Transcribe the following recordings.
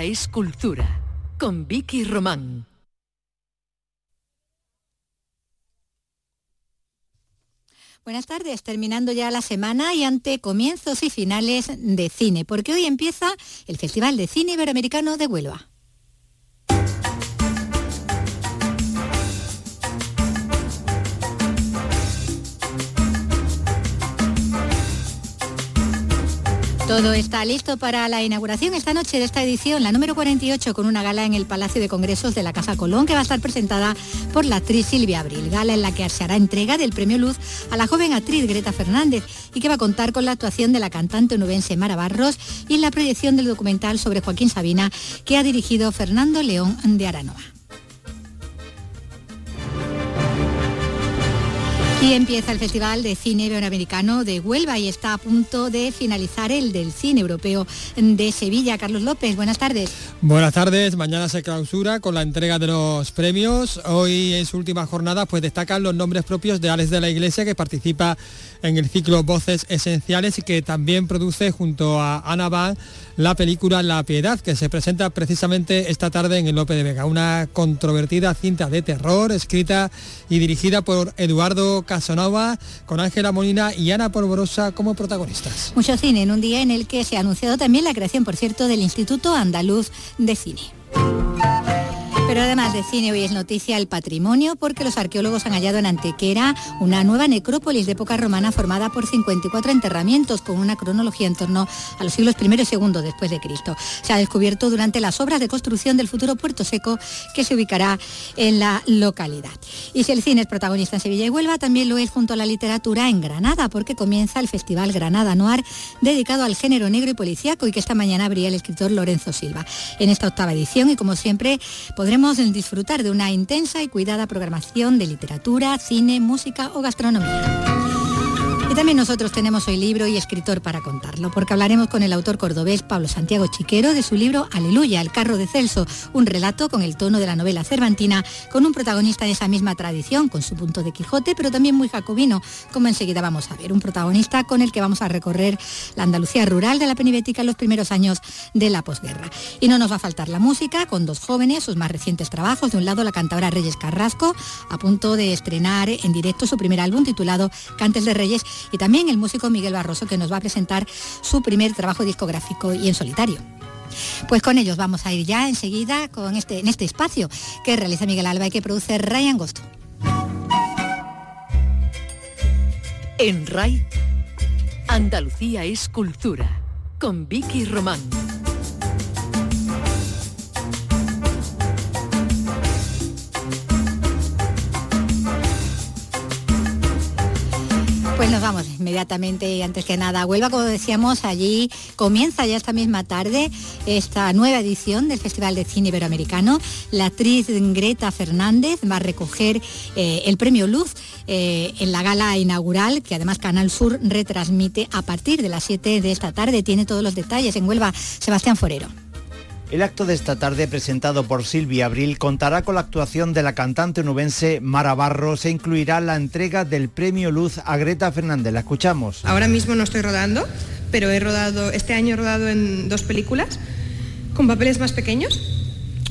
es cultura con Vicky Román. Buenas tardes, terminando ya la semana y ante comienzos y finales de cine, porque hoy empieza el Festival de Cine Iberoamericano de Huelva. Todo está listo para la inauguración esta noche de esta edición, la número 48, con una gala en el Palacio de Congresos de la Casa Colón, que va a estar presentada por la actriz Silvia Abril. Gala en la que se hará entrega del premio Luz a la joven actriz Greta Fernández y que va a contar con la actuación de la cantante onubense Mara Barros y la proyección del documental sobre Joaquín Sabina que ha dirigido Fernando León de Aranoa. Y empieza el Festival de Cine Iberoamericano de Huelva y está a punto de finalizar el del cine europeo de Sevilla. Carlos López, buenas tardes. Buenas tardes, mañana se clausura con la entrega de los premios. Hoy en su última jornada pues destacan los nombres propios de Alex de la Iglesia que participa en el ciclo Voces Esenciales y que también produce junto a Ana Van la película La Piedad, que se presenta precisamente esta tarde en el Lope de Vega, una controvertida cinta de terror escrita y dirigida por Eduardo Casanova, con Ángela Molina y Ana Polvorosa como protagonistas. Mucho cine en un día en el que se ha anunciado también la creación, por cierto, del Instituto Andaluz de Cine. Pero además de cine, hoy es noticia el patrimonio porque los arqueólogos han hallado en Antequera una nueva necrópolis de época romana formada por 54 enterramientos con una cronología en torno a los siglos I y II después de Cristo. Se ha descubierto durante las obras de construcción del futuro puerto seco que se ubicará en la localidad. Y si el cine es protagonista en Sevilla y Huelva, también lo es junto a la literatura en Granada porque comienza el Festival Granada Noir dedicado al género negro y policíaco y que esta mañana abría el escritor Lorenzo Silva. En esta octava edición y como siempre podremos en disfrutar de una intensa y cuidada programación de literatura, cine, música o gastronomía. Y también nosotros tenemos hoy libro y escritor para contarlo, porque hablaremos con el autor cordobés Pablo Santiago Chiquero de su libro Aleluya, el carro de Celso, un relato con el tono de la novela cervantina, con un protagonista de esa misma tradición, con su punto de Quijote, pero también muy jacobino, como enseguida vamos a ver, un protagonista con el que vamos a recorrer la Andalucía rural de la Penibética en los primeros años de la posguerra. Y no nos va a faltar la música, con dos jóvenes, sus más recientes trabajos, de un lado la cantadora Reyes Carrasco, a punto de estrenar en directo su primer álbum titulado Cantes de Reyes, y también el músico Miguel Barroso que nos va a presentar su primer trabajo discográfico y en solitario. Pues con ellos vamos a ir ya enseguida con este, en este espacio que realiza Miguel Alba y que produce Ryan Gosto. En RAI, Andalucía es cultura, con Vicky Román. Pues nos vamos inmediatamente antes que nada, Huelva, como decíamos, allí comienza ya esta misma tarde esta nueva edición del Festival de Cine Iberoamericano. La actriz Greta Fernández va a recoger eh, el premio Luz eh, en la gala inaugural, que además Canal Sur retransmite a partir de las 7 de esta tarde. Tiene todos los detalles en Huelva, Sebastián Forero. El acto de esta tarde, presentado por Silvia Abril, contará con la actuación de la cantante nubense Mara Barro. Se incluirá la entrega del premio Luz a Greta Fernández. La escuchamos. Ahora mismo no estoy rodando, pero he rodado, este año he rodado en dos películas con papeles más pequeños.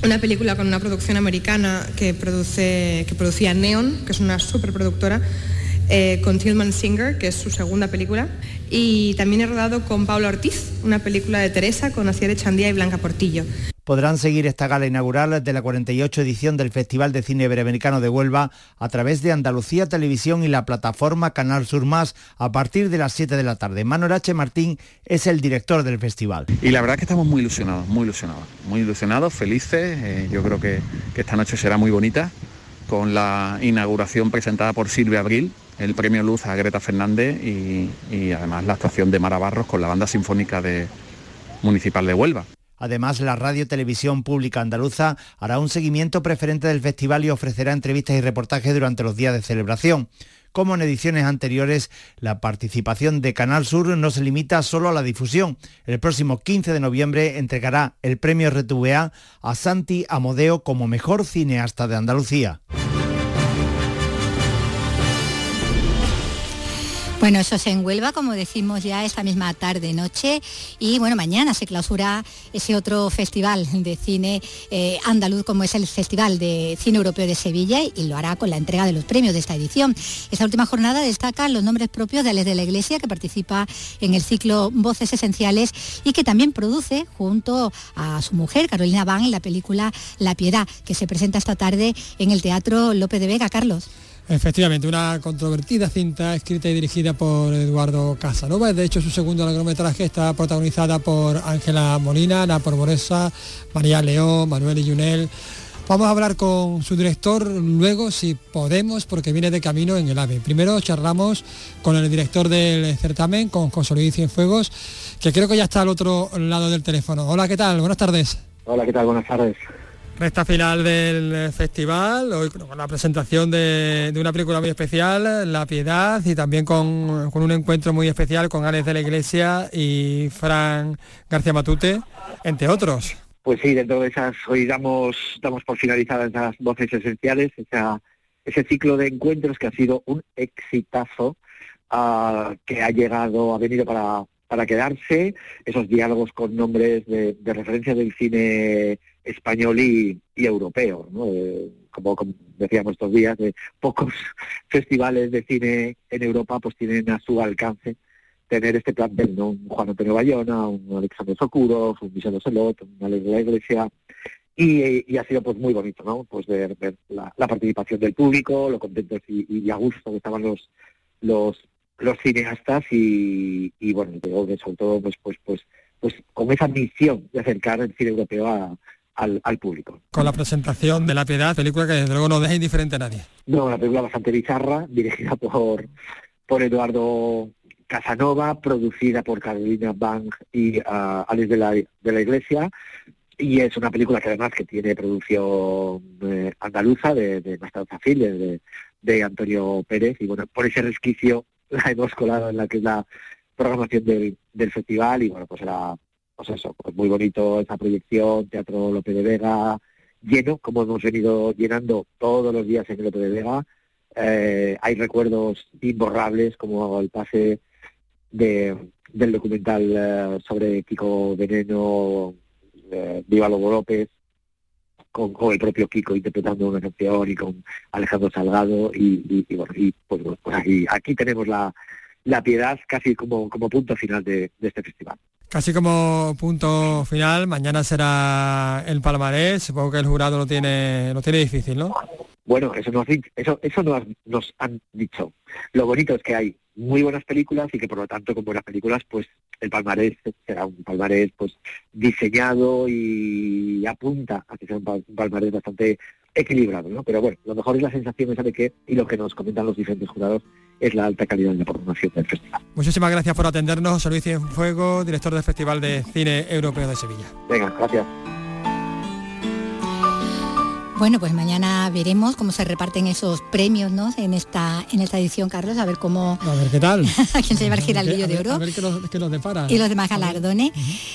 Una película con una producción americana que, produce, que producía Neon, que es una superproductora, eh, con Tillman Singer, que es su segunda película, y también he rodado con Paula Ortiz, una película de Teresa con Asier Chandía y Blanca Portillo. Podrán seguir esta gala inaugural de la 48 edición del Festival de Cine Iberoamericano de Huelva a través de Andalucía Televisión y la plataforma Canal Sur Más a partir de las 7 de la tarde. Manuel H. Martín es el director del festival. Y la verdad que estamos muy ilusionados, muy ilusionados, muy ilusionados, felices. Eh, yo creo que, que esta noche será muy bonita con la inauguración presentada por Silvia Abril, el premio Luz a Greta Fernández y, además la actuación de Mara Barros con la banda sinfónica de, municipal de Huelva. Además, la Radio Televisión Pública Andaluza hará un seguimiento preferente del festival y ofrecerá entrevistas y reportajes durante los días de celebración. Como en ediciones anteriores, la participación de Canal Sur no se limita solo a la difusión. El próximo 15 de noviembre entregará el premio RTVA a Santi Amodeo como mejor cineasta de Andalucía. Bueno, eso se envuelva, como decimos ya, esta misma tarde, noche. Y bueno, mañana se clausura ese otro festival de cine eh, andaluz, como es el Festival de Cine Europeo de Sevilla, y lo hará con la entrega de los premios de esta edición. Esta última jornada destaca los nombres propios de Alex de la Iglesia, que participa en el ciclo Voces Esenciales y que también produce, junto a su mujer, Carolina Van, la película La Piedad, que se presenta esta tarde en el Teatro López de Vega. Carlos. Efectivamente, una controvertida cinta escrita y dirigida por Eduardo Casanova. De hecho, su segundo largometraje está protagonizada por Ángela Molina, Ana Porboresa, María León, Manuel Iyunel. Vamos a hablar con su director luego, si podemos, porque viene de camino en el AVE. Primero charlamos con el director del certamen, con José Luis Cienfuegos, que creo que ya está al otro lado del teléfono. Hola, ¿qué tal? Buenas tardes. Hola, ¿qué tal? Buenas tardes. Esta final del festival, hoy con la presentación de, una película muy especial, La Piedad, y también con, un encuentro muy especial con Alex de la Iglesia y Fran García Matute, entre otros. Pues sí, dentro de esas, hoy damos, damos por finalizadas esas voces esenciales, ese ciclo de encuentros que ha sido un exitazo, ah, que ha llegado, ha venido para, para quedarse, esos diálogos con nombres de, referencia del cine español y, europeo, eh, como, decíamos estos días, de pocos festivales de cine en Europa pues tienen a su alcance tener este plantel, ¿no? Un Juan Antonio Bayona, un Alexander Sokurov, un Michel Ocelot, un Alex de la Iglesia, y, ha sido pues muy bonito, ¿no? Pues ver, la, participación del público, lo contentos y, a gusto que estaban los los los cineastas y, bueno, sobre todo pues, pues, pues, pues con esa misión de acercar el cine europeo al, público. Con la presentación de La Piedad, película que desde luego no deja indiferente a nadie. No, una película bastante bizarra, dirigida por, por Eduardo Casanova, producida por Carolina Bang y uh, Alex de la, de la Iglesia, y es una película que además que tiene producción eh, andaluza de, de de, de, Antonio Pérez, y bueno, por ese resquicio la hemos colado en la que es la programación del, del festival y bueno, pues era pues eso, pues muy bonito esa proyección, Teatro López de Vega, lleno, como hemos venido llenando todos los días en López de Vega. Eh, hay recuerdos imborrables como el pase de, del documental eh, sobre Kiko Veneno, eh, Viva Lobo López, con, el propio Kiko interpretando una canción y con Alejandro Salgado y, bueno, y pues, pues aquí, aquí tenemos la, la piedad casi como, como punto final de, este festival. Casi como punto final, mañana será el palmarés, supongo que el jurado lo tiene, lo tiene difícil, ¿no? Bueno, eso nos, eso, eso nos, nos han dicho. Lo bonito es que hay muy buenas películas y que por lo tanto con buenas películas pues el palmarés será un palmarés pues diseñado y apunta a que sea un palmarés bastante equilibrado, ¿no? Pero bueno, lo mejor es la sensación esa de que, y lo que nos comentan los diferentes jurados, es la alta calidad de la programación del festival. Muchísimas gracias por atendernos, Luis Fuego, director del Festival de Cine Europeo de Sevilla. Venga, gracias. Bueno, pues mañana veremos cómo se reparten esos premios ¿no? en, esta, en esta edición, Carlos, a ver cómo... A ver qué tal. a quién se lleva el giraldillo de oro. A ver qué nos, depara. Y los demás galardones.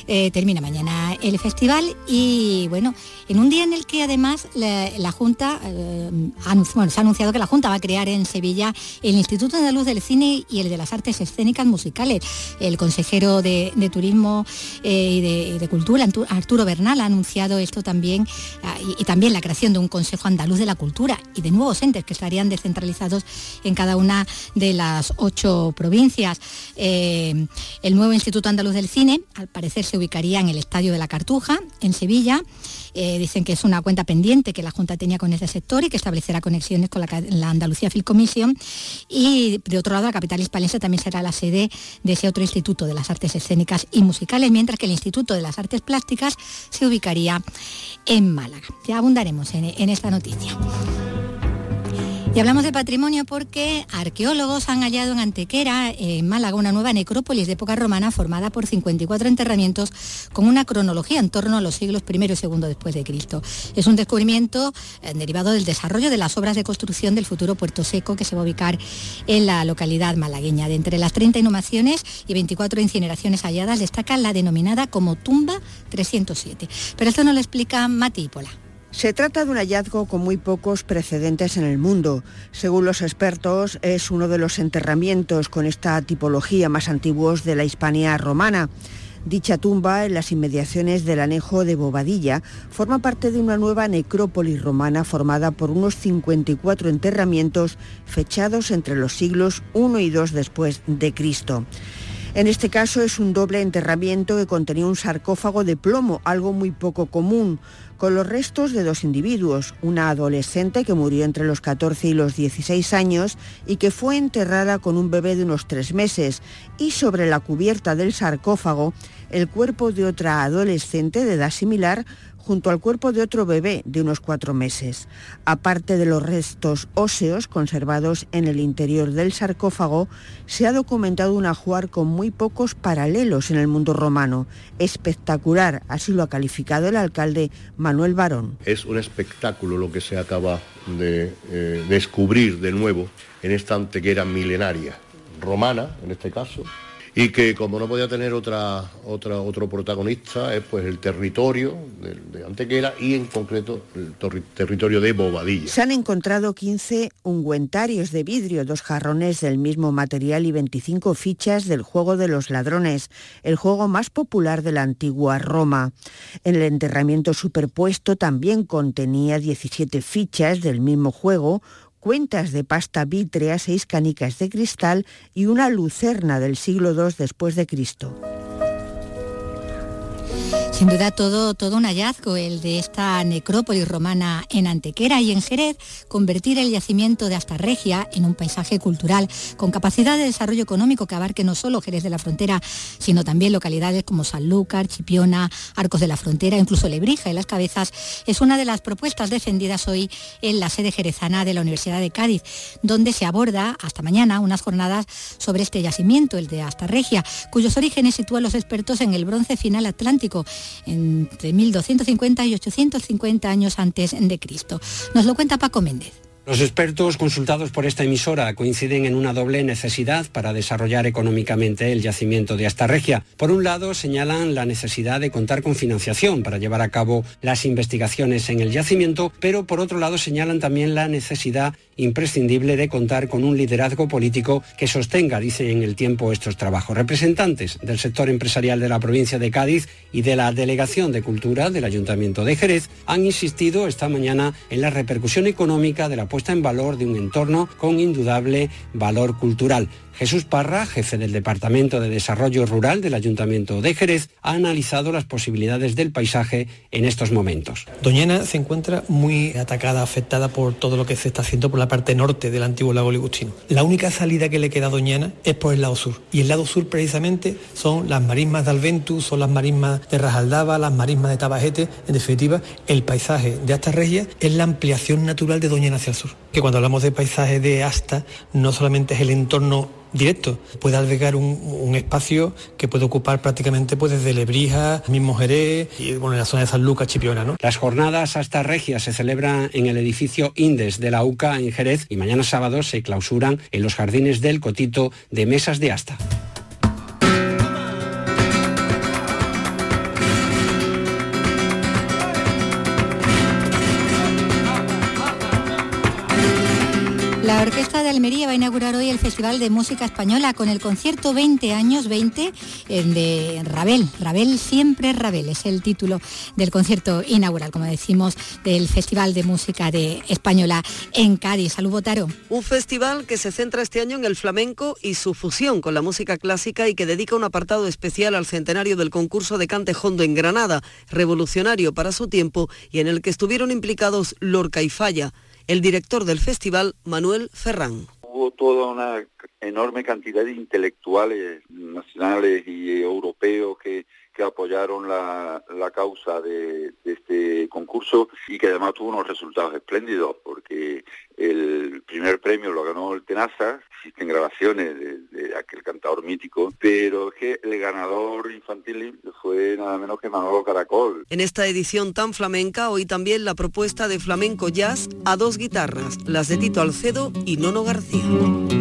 Eh, termina mañana el festival y bueno, en un día en el que además la, Junta, eh, bueno, se ha anunciado que la Junta va a crear en Sevilla el Instituto Andaluz del Cine y el de las Artes Escénicas Musicales. El consejero de, Turismo eh, y, de, Cultura, Arturo Bernal, ha anunciado esto también ah, y, y también la creación un Consejo Andaluz de la Cultura y de nuevos entes que estarían descentralizados en cada una de las ocho provincias. Eh, el nuevo Instituto Andaluz del Cine, al parecer, se ubicaría en el Estadio de la Cartuja, en Sevilla. Eh, dicen que es una cuenta pendiente que la Junta tenía con ese sector y que establecerá conexiones con la, Andalucía Film Commission. Y de otro lado, la capital hispalense también será la sede de ese otro Instituto de las Artes Escénicas y Musicales, mientras que el Instituto de las Artes Plásticas se ubicaría en Málaga. Ya abundaremos en esta noticia. Y hablamos de patrimonio porque arqueólogos han hallado en Antequera, en Málaga, una nueva necrópolis de época romana formada por 54 enterramientos con una cronología en torno a los siglos I y II después de Cristo. Es un descubrimiento eh, derivado del desarrollo de las obras de construcción del futuro Puerto Seco que se va a ubicar en la localidad malagueña. De entre las 30 inhumaciones y 24 incineraciones halladas destaca la denominada como tumba 307. Pero esto no lo explica Matípola. Se trata de un hallazgo con muy pocos precedentes en el mundo. Según los expertos, es uno de los enterramientos con esta tipología más antiguos de la Hispania romana. Dicha tumba, en las inmediaciones del anejo de Bobadilla, forma parte de una nueva necrópolis romana formada por unos 54 enterramientos fechados entre los siglos I y II después de Cristo. En este caso es un doble enterramiento que contenía un sarcófago de plomo, algo muy poco común con los restos de dos individuos, una adolescente que murió entre los 14 y los 16 años y que fue enterrada con un bebé de unos tres meses, y sobre la cubierta del sarcófago el cuerpo de otra adolescente de edad similar junto al cuerpo de otro bebé de unos cuatro meses. Aparte de los restos óseos conservados en el interior del sarcófago, se ha documentado un ajuar con muy pocos paralelos en el mundo romano. Espectacular, así lo ha calificado el alcalde Manuel Barón. Es un espectáculo lo que se acaba de eh, descubrir de nuevo en esta antequera milenaria, romana en este caso, y que como no podía tener otra, otra, otro protagonista es pues el territorio de, Antequera y en concreto el territorio de Bobadilla. Se han encontrado 15 ungüentarios de vidrio, dos jarrones del mismo material y 25 fichas del juego de los ladrones, el juego más popular de la antigua Roma. En el enterramiento superpuesto también contenía 17 fichas del mismo juego, cuentas de pasta vítrea, seis canicas de cristal y una lucerna del siglo II después de Cristo. Sin duda todo, todo un hallazgo el de esta necrópolis romana en Antequera y en Jerez, convertir el yacimiento de Astarregia en un paisaje cultural con capacidad de desarrollo económico que abarque no solo Jerez de la Frontera, sino también localidades como Sanlúcar, Chipiona, Arcos de la Frontera, incluso Lebrija y Las Cabezas, es una de las propuestas defendidas hoy en la sede jerezana de la Universidad de Cádiz, donde se aborda hasta mañana unas jornadas sobre este yacimiento, el de Astarregia, cuyos orígenes sitúan los expertos en el bronce final atlántico entre 1250 y 850 años antes de Cristo. Nos lo cuenta Paco Méndez. Los expertos consultados por esta emisora coinciden en una doble necesidad para desarrollar económicamente el yacimiento de Astarregia. Por un lado, señalan la necesidad de contar con financiación para llevar a cabo las investigaciones en el yacimiento, pero por otro lado señalan también la necesidad imprescindible de contar con un liderazgo político que sostenga, dice en el tiempo, estos trabajos. Representantes del sector empresarial de la provincia de Cádiz y de la Delegación de Cultura del Ayuntamiento de Jerez han insistido esta mañana en la repercusión económica de la puesta en valor de un entorno con indudable valor cultural. Jesús Parra, jefe del Departamento de Desarrollo Rural del Ayuntamiento de Jerez, ha analizado las posibilidades del paisaje en estos momentos. Doñana se encuentra muy atacada, afectada por todo lo que se está haciendo por la parte norte del antiguo lago Ligustino. La única salida que le queda a Doñana es por el lado sur. Y el lado sur precisamente son las marismas de Alventus, son las marismas de Rajaldaba, las marismas de Tabajete. En definitiva, el paisaje de Asta Regia es la ampliación natural de Doñana hacia el sur. Que cuando hablamos de paisaje de Asta, no solamente es el entorno directo. Puede albergar un, espacio que puede ocupar prácticamente pues, desde Lebrija, mismo Jerez y bueno, en la zona de San Lucas, Chipiona. ¿no? Las jornadas hasta regias se celebran en el edificio Indes de la UCA en Jerez y mañana sábado se clausuran en los jardines del Cotito de Mesas de Asta. Orquesta de Almería va a inaugurar hoy el Festival de Música Española con el concierto 20 años 20 eh, de Rabel. Rabel siempre Rabel es el título del concierto inaugural, como decimos, del Festival de Música de Española en Cádiz. Salud, Botaro. Un festival que se centra este año en el flamenco y su fusión con la música clásica y que dedica un apartado especial al centenario del concurso de Cante Hondo en Granada, revolucionario para su tiempo y en el que estuvieron implicados Lorca y Falla el director del festival, Manuel Ferrán. Hubo toda una enorme cantidad de intelectuales nacionales y europeos que que apoyaron la, causa de, este concurso y que además tuvo unos resultados espléndidos porque el primer premio lo ganó el Tenaza, existen grabaciones de, aquel cantador mítico, pero es que el ganador infantil fue nada menos que Manolo Caracol. En esta edición tan flamenca, hoy también la propuesta de flamenco jazz a dos guitarras, las de Tito Alcedo y Nono García.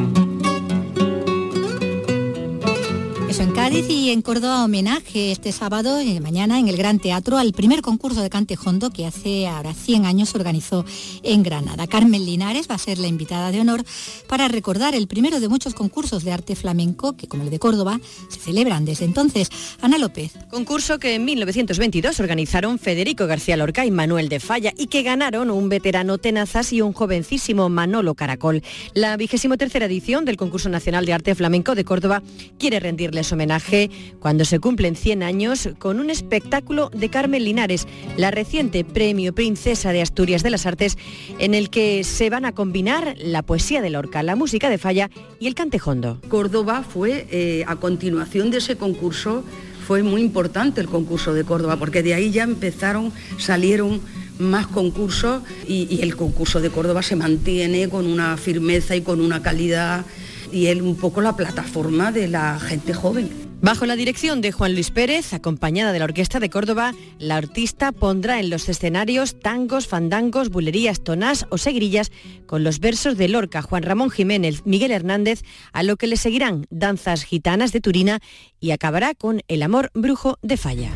En Cádiz y en Córdoba homenaje este sábado y mañana en el Gran Teatro al primer concurso de cante hondo que hace ahora 100 años se organizó en Granada. Carmen Linares va a ser la invitada de honor para recordar el primero de muchos concursos de arte flamenco que como el de Córdoba se celebran desde entonces. Ana López. Concurso que en 1922 organizaron Federico García Lorca y Manuel de Falla y que ganaron un veterano tenazas y un jovencísimo Manolo Caracol. La vigésimo tercera edición del concurso nacional de arte flamenco de Córdoba quiere rendir homenaje cuando se cumplen 100 años con un espectáculo de Carmen Linares, la reciente Premio Princesa de Asturias de las Artes, en el que se van a combinar la poesía de Lorca, la música de Falla y el cantejondo. Córdoba fue, eh, a continuación de ese concurso, fue muy importante el concurso de Córdoba, porque de ahí ya empezaron, salieron más concursos y, y el concurso de Córdoba se mantiene con una firmeza y con una calidad y es un poco la plataforma de la gente joven. Bajo la dirección de Juan Luis Pérez, acompañada de la Orquesta de Córdoba, la artista pondrá en los escenarios tangos, fandangos, bulerías, tonás o segrillas con los versos de Lorca, Juan Ramón Jiménez, Miguel Hernández, a lo que le seguirán danzas gitanas de Turina y acabará con El amor brujo de Falla.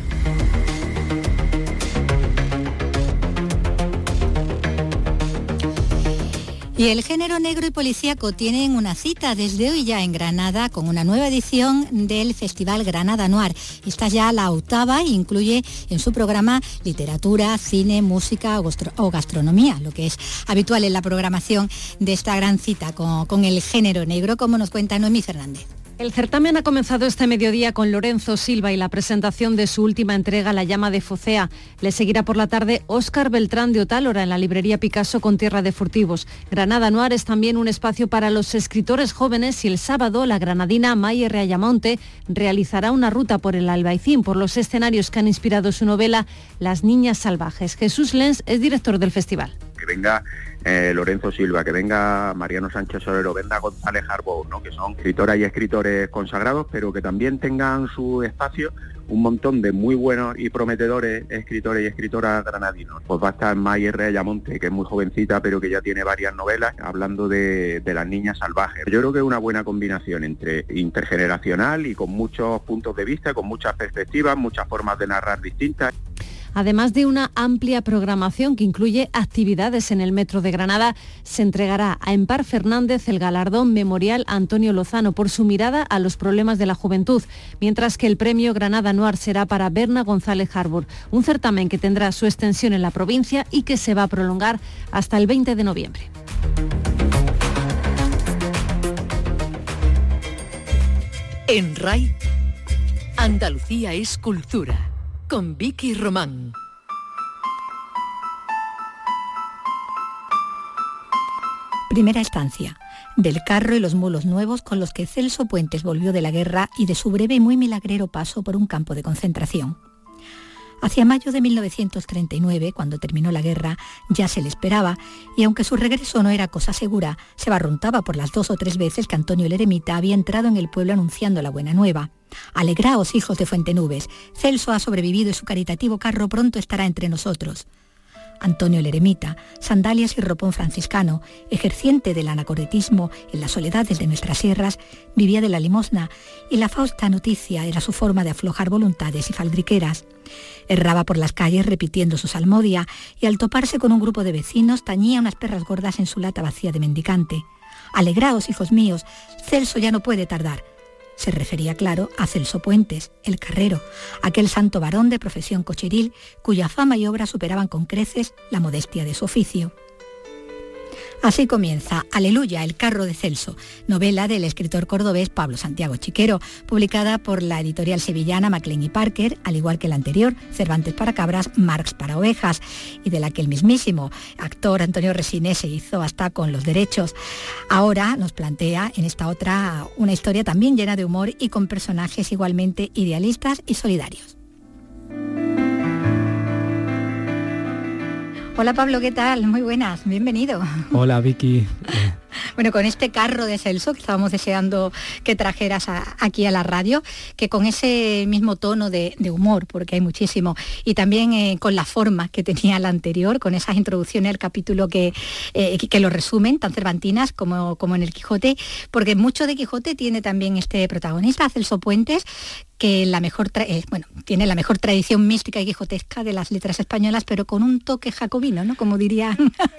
Y el género negro y policíaco tienen una cita desde hoy ya en Granada con una nueva edición del Festival Granada Noir. Esta ya la octava e incluye en su programa literatura, cine, música o gastronomía, lo que es habitual en la programación de esta gran cita con, con el género negro, como nos cuenta Noemí Fernández. El certamen ha comenzado este mediodía con Lorenzo Silva y la presentación de su última entrega, La llama de Focea. Le seguirá por la tarde Óscar Beltrán de Otálora en la librería Picasso con Tierra de Furtivos. Granada Noir es también un espacio para los escritores jóvenes y el sábado la granadina Mayer Reayamonte realizará una ruta por el Albaicín, por los escenarios que han inspirado su novela Las Niñas Salvajes. Jesús Lenz es director del festival. Que venga eh, Lorenzo Silva, que venga Mariano Sánchez Solero, venga González Arbou, ¿no? que son escritoras y escritores consagrados, pero que también tengan su espacio un montón de muy buenos y prometedores escritores y escritoras granadinos. Pues va a estar Mayer Reyamonte, que es muy jovencita, pero que ya tiene varias novelas, hablando de las niñas salvajes. Yo creo que es una buena combinación entre intergeneracional y con muchos puntos de vista, con muchas perspectivas, muchas formas de narrar distintas además de una amplia programación que incluye actividades en el Metro de Granada, se entregará a Empar Fernández el galardón memorial Antonio Lozano por su mirada a los problemas de la juventud, mientras que el premio Granada Noir será para Berna González Harbour, un certamen que tendrá su extensión en la provincia y que se va a prolongar hasta el 20 de noviembre. En RAI, Andalucía es cultura con Vicky Román. Primera estancia. Del carro y los mulos nuevos con los que Celso Puentes volvió de la guerra y de su breve y muy milagrero paso por un campo de concentración. Hacia mayo de 1939, cuando terminó la guerra, ya se le esperaba, y aunque su regreso no era cosa segura, se barruntaba por las dos o tres veces que Antonio el Eremita había entrado en el pueblo anunciando la buena nueva. Alegraos, hijos de Fuentenubes, Celso ha sobrevivido y su caritativo carro pronto estará entre nosotros. Antonio el Eremita, sandalias y ropón franciscano, ejerciente del anacoretismo en las soledades de nuestras sierras, vivía de la limosna y la fausta noticia era su forma de aflojar voluntades y faldriqueras. Erraba por las calles repitiendo su salmodia y al toparse con un grupo de vecinos tañía unas perras gordas en su lata vacía de mendicante. Alegraos, hijos míos, Celso ya no puede tardar. Se refería, claro, a Celso Puentes, el carrero, aquel santo varón de profesión cocheril cuya fama y obra superaban con creces la modestia de su oficio. Así comienza Aleluya, el carro de Celso, novela del escritor cordobés Pablo Santiago Chiquero, publicada por la editorial sevillana Maclean y Parker, al igual que la anterior, Cervantes para cabras, Marx para ovejas, y de la que el mismísimo actor Antonio Resines se hizo hasta con los derechos. Ahora nos plantea en esta otra una historia también llena de humor y con personajes igualmente idealistas y solidarios. Hola Pablo, ¿qué tal? Muy buenas, bienvenido. Hola Vicky. Bueno, con este carro de Celso que estábamos deseando que trajeras aquí a la radio, que con ese mismo tono de, humor, porque hay muchísimo, y también eh, con la forma que tenía la anterior, con esas introducciones al capítulo que, eh, que lo resumen, tan cervantinas como, como en el Quijote, porque mucho de Quijote tiene también este protagonista, Celso Puentes, que la mejor eh, bueno, tiene la mejor tradición mística y quijotesca de las letras españolas, pero con un toque jacobino, ¿no? Como dirían.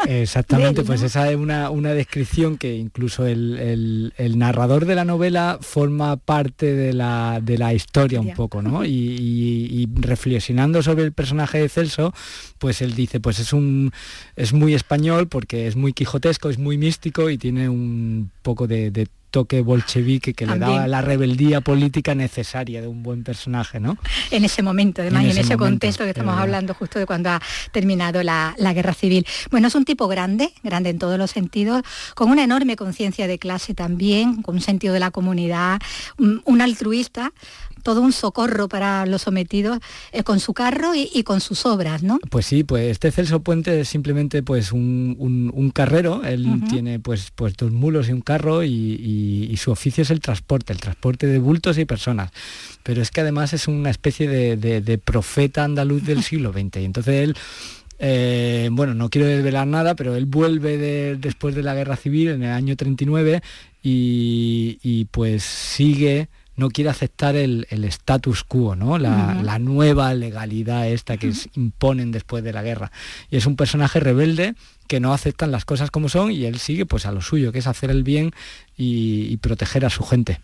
Exactamente, pues esa es una, descripción que incluso el, narrador de la novela forma parte de la, de la historia un poco, ¿no? Y, reflexionando sobre el personaje de Celso, pues él dice, pues es un es muy español porque es muy quijotesco, es muy místico y tiene un poco de, de toque bolchevique que le daba la rebeldía política necesaria de un buen personaje, ¿no? En ese momento, además, y en ese contexto que estamos hablando justo de cuando ha terminado la, la, guerra civil. Bueno, es un tipo grande, grande en todos los sentidos, con una enorme conciencia de clase también, con un sentido de la comunidad, un altruista, todo un socorro para los sometidos eh, con su carro y, con sus obras, ¿no? Pues sí, pues este Celso Puente es simplemente pues un, carrero, él tiene pues, pues dos mulos y un carro y, su oficio es el transporte, el transporte de bultos y personas. Pero es que además es una especie de, profeta andaluz del siglo XX. Y entonces él eh, bueno, no quiero desvelar nada, pero él vuelve después de la guerra civil en el año 39 y, y pues sigue no quiere aceptar el, status quo, ¿no? La, nueva legalidad esta que imponen después de la guerra. Y es un personaje rebelde que no aceptan las cosas como son y él sigue pues a lo suyo, que es hacer el bien y, proteger a su gente.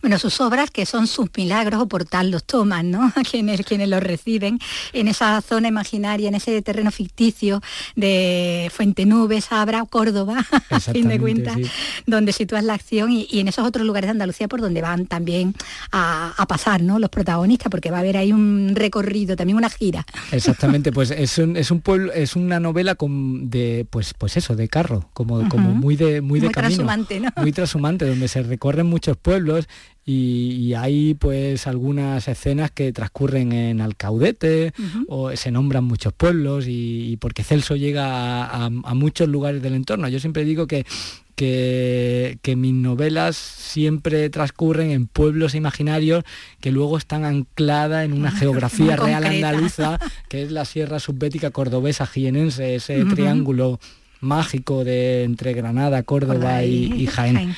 Bueno, sus obras, que son sus milagros o portal, los toman, ¿no? Quienes, quienes los reciben en esa zona imaginaria, en ese terreno ficticio de Fuente Nubes, Abra, Córdoba, a fin de cuentas, donde sitúas la acción y, en esos otros lugares de Andalucía por donde van también a, pasar, ¿no? Los protagonistas, porque va a haber ahí un recorrido, también una gira. Exactamente, pues es un, es un pueblo, es una novela con, de, pues, pues eso, de carro, como, como muy de, muy de camino. Muy trashumante, donde se recorren muchos pueblos y, hay pues algunas escenas que transcurren en Alcaudete o se nombran muchos pueblos y, porque Celso llega a, muchos lugares del entorno. Yo siempre digo que, que, mis novelas siempre transcurren en pueblos imaginarios que luego están ancladas en una geografía real andaluza, que es la Sierra Subbética Cordobesa Jienense, ese triángulo mágico de entre Granada, Córdoba y, Jaén.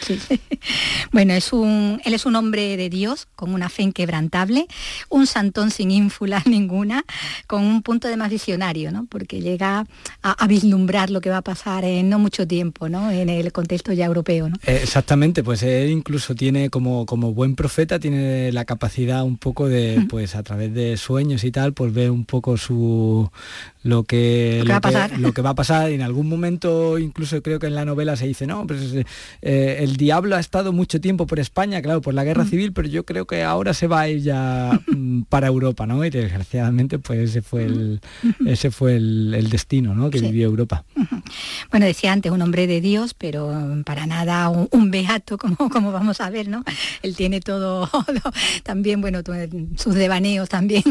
bueno, es un, él es un hombre de Dios, con una fe inquebrantable, un santón sin ínfula ninguna, con un punto de más visionario, ¿no? porque llega a, vislumbrar lo que va a pasar en no mucho tiempo, ¿no? en el contexto ya europeo. ¿no? Eh, exactamente, pues él incluso tiene como, como buen profeta, tiene la capacidad un poco de, pues a través de sueños y tal, pues ve un poco su lo que, lo, que, va a pasar. en algún momento incluso creo que en la novela se dice no pues eh, el diablo ha estado mucho tiempo por España claro por la guerra mm. civil pero yo creo que ahora se va a ir ya mm, para Europa no y desgraciadamente pues ese fue el ese fue el, destino ¿no? que vivió Europa. Bueno decía antes un hombre de Dios pero para nada un, beato como como vamos a ver no él tiene todo también bueno sus devaneos también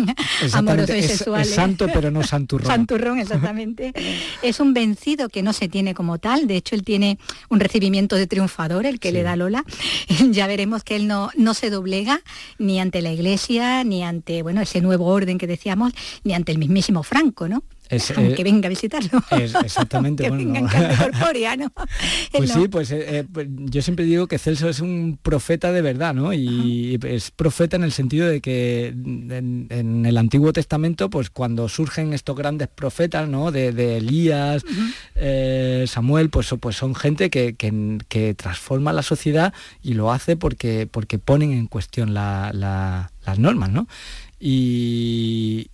amorosos y sexuales es santo pero no santurrón turrón, exactamente. es un vencido que no se tiene como tal, de hecho él tiene un recibimiento de triunfador, el que le da Lola. ya veremos que él no, no se doblega ni ante la iglesia, ni ante, bueno, ese nuevo orden que decíamos, ni ante el mismísimo Franco, ¿no? Es, eh, venga a visitarlo. exactamente. que bueno, venga Pues sí, pues, eh, eh, pues, yo siempre digo que Celso es un profeta de verdad, ¿no? Y es profeta en el sentido de que en, el Antiguo Testamento, pues cuando surgen estos grandes profetas, ¿no? De, Elías, Samuel, pues, pues son gente que, que, transforma la sociedad y lo hace porque, porque ponen en cuestión las normas, ¿no? Y,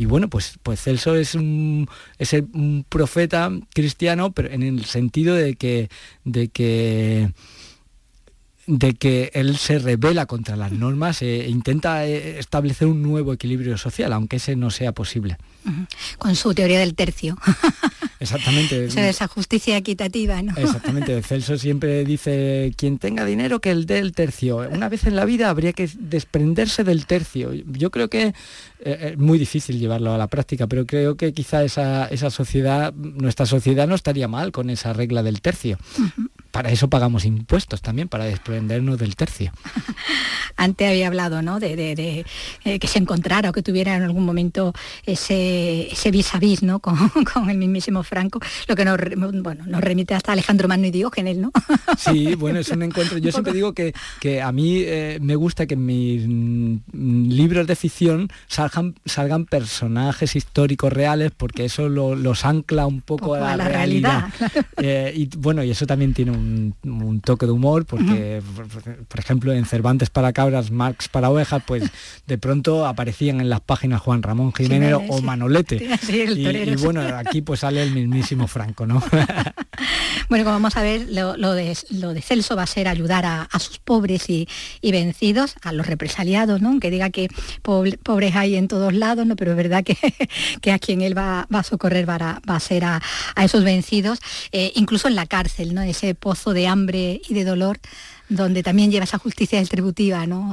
bueno, pues, pues Celso es un, es un profeta cristiano, pero en el sentido de que, de que de que él se revela contra las normas e intenta eh, establecer un nuevo equilibrio social, aunque ese no sea posible. Con su teoría del tercio. Exactamente. esa justicia equitativa, ¿no? Exactamente. Celso siempre dice, quien tenga dinero que el dé el tercio. Una vez en la vida habría que desprenderse del tercio. Yo creo que eh, es muy difícil llevarlo a la práctica, pero creo que quizá esa, esa sociedad, nuestra sociedad no estaría mal con esa regla del tercio para eso pagamos impuestos también, para desprendernos del tercio. Antes había hablado ¿no? de, eh, que se encontrara o que tuviera en algún momento ese, ese vis a vis ¿no? con, el mismísimo Franco, lo que nos, bueno, nos remite hasta Alejandro Magno y Diógenes, ¿no? Sí, bueno, es un encuentro. Yo siempre digo que, que a mí eh, me gusta que en mis mm, libros de ficción salgan, salgan personajes históricos reales porque eso los ancla un poco, a, la realidad. Eh, y bueno, y eso también tiene un, toque de humor porque, por, ejemplo, en Cervantes para cabras, Marx para ovejas, pues de pronto aparecían en las páginas Juan Ramón Jiménez o Manolete. y, bueno, aquí pues sale el mismísimo Franco, ¿no? bueno, como vamos a ver, lo, de, Celso va a ser ayudar a, sus pobres y, vencidos, a los represaliados, ¿no? Que diga que pobres hay en todos lados, ¿no? Pero es verdad que, a quien él va, a socorrer va a, ser a, esos vencidos, eh, incluso en la cárcel, ¿no? Ese pozo de hambre y de dolor donde también lleva esa justicia distributiva, ¿no?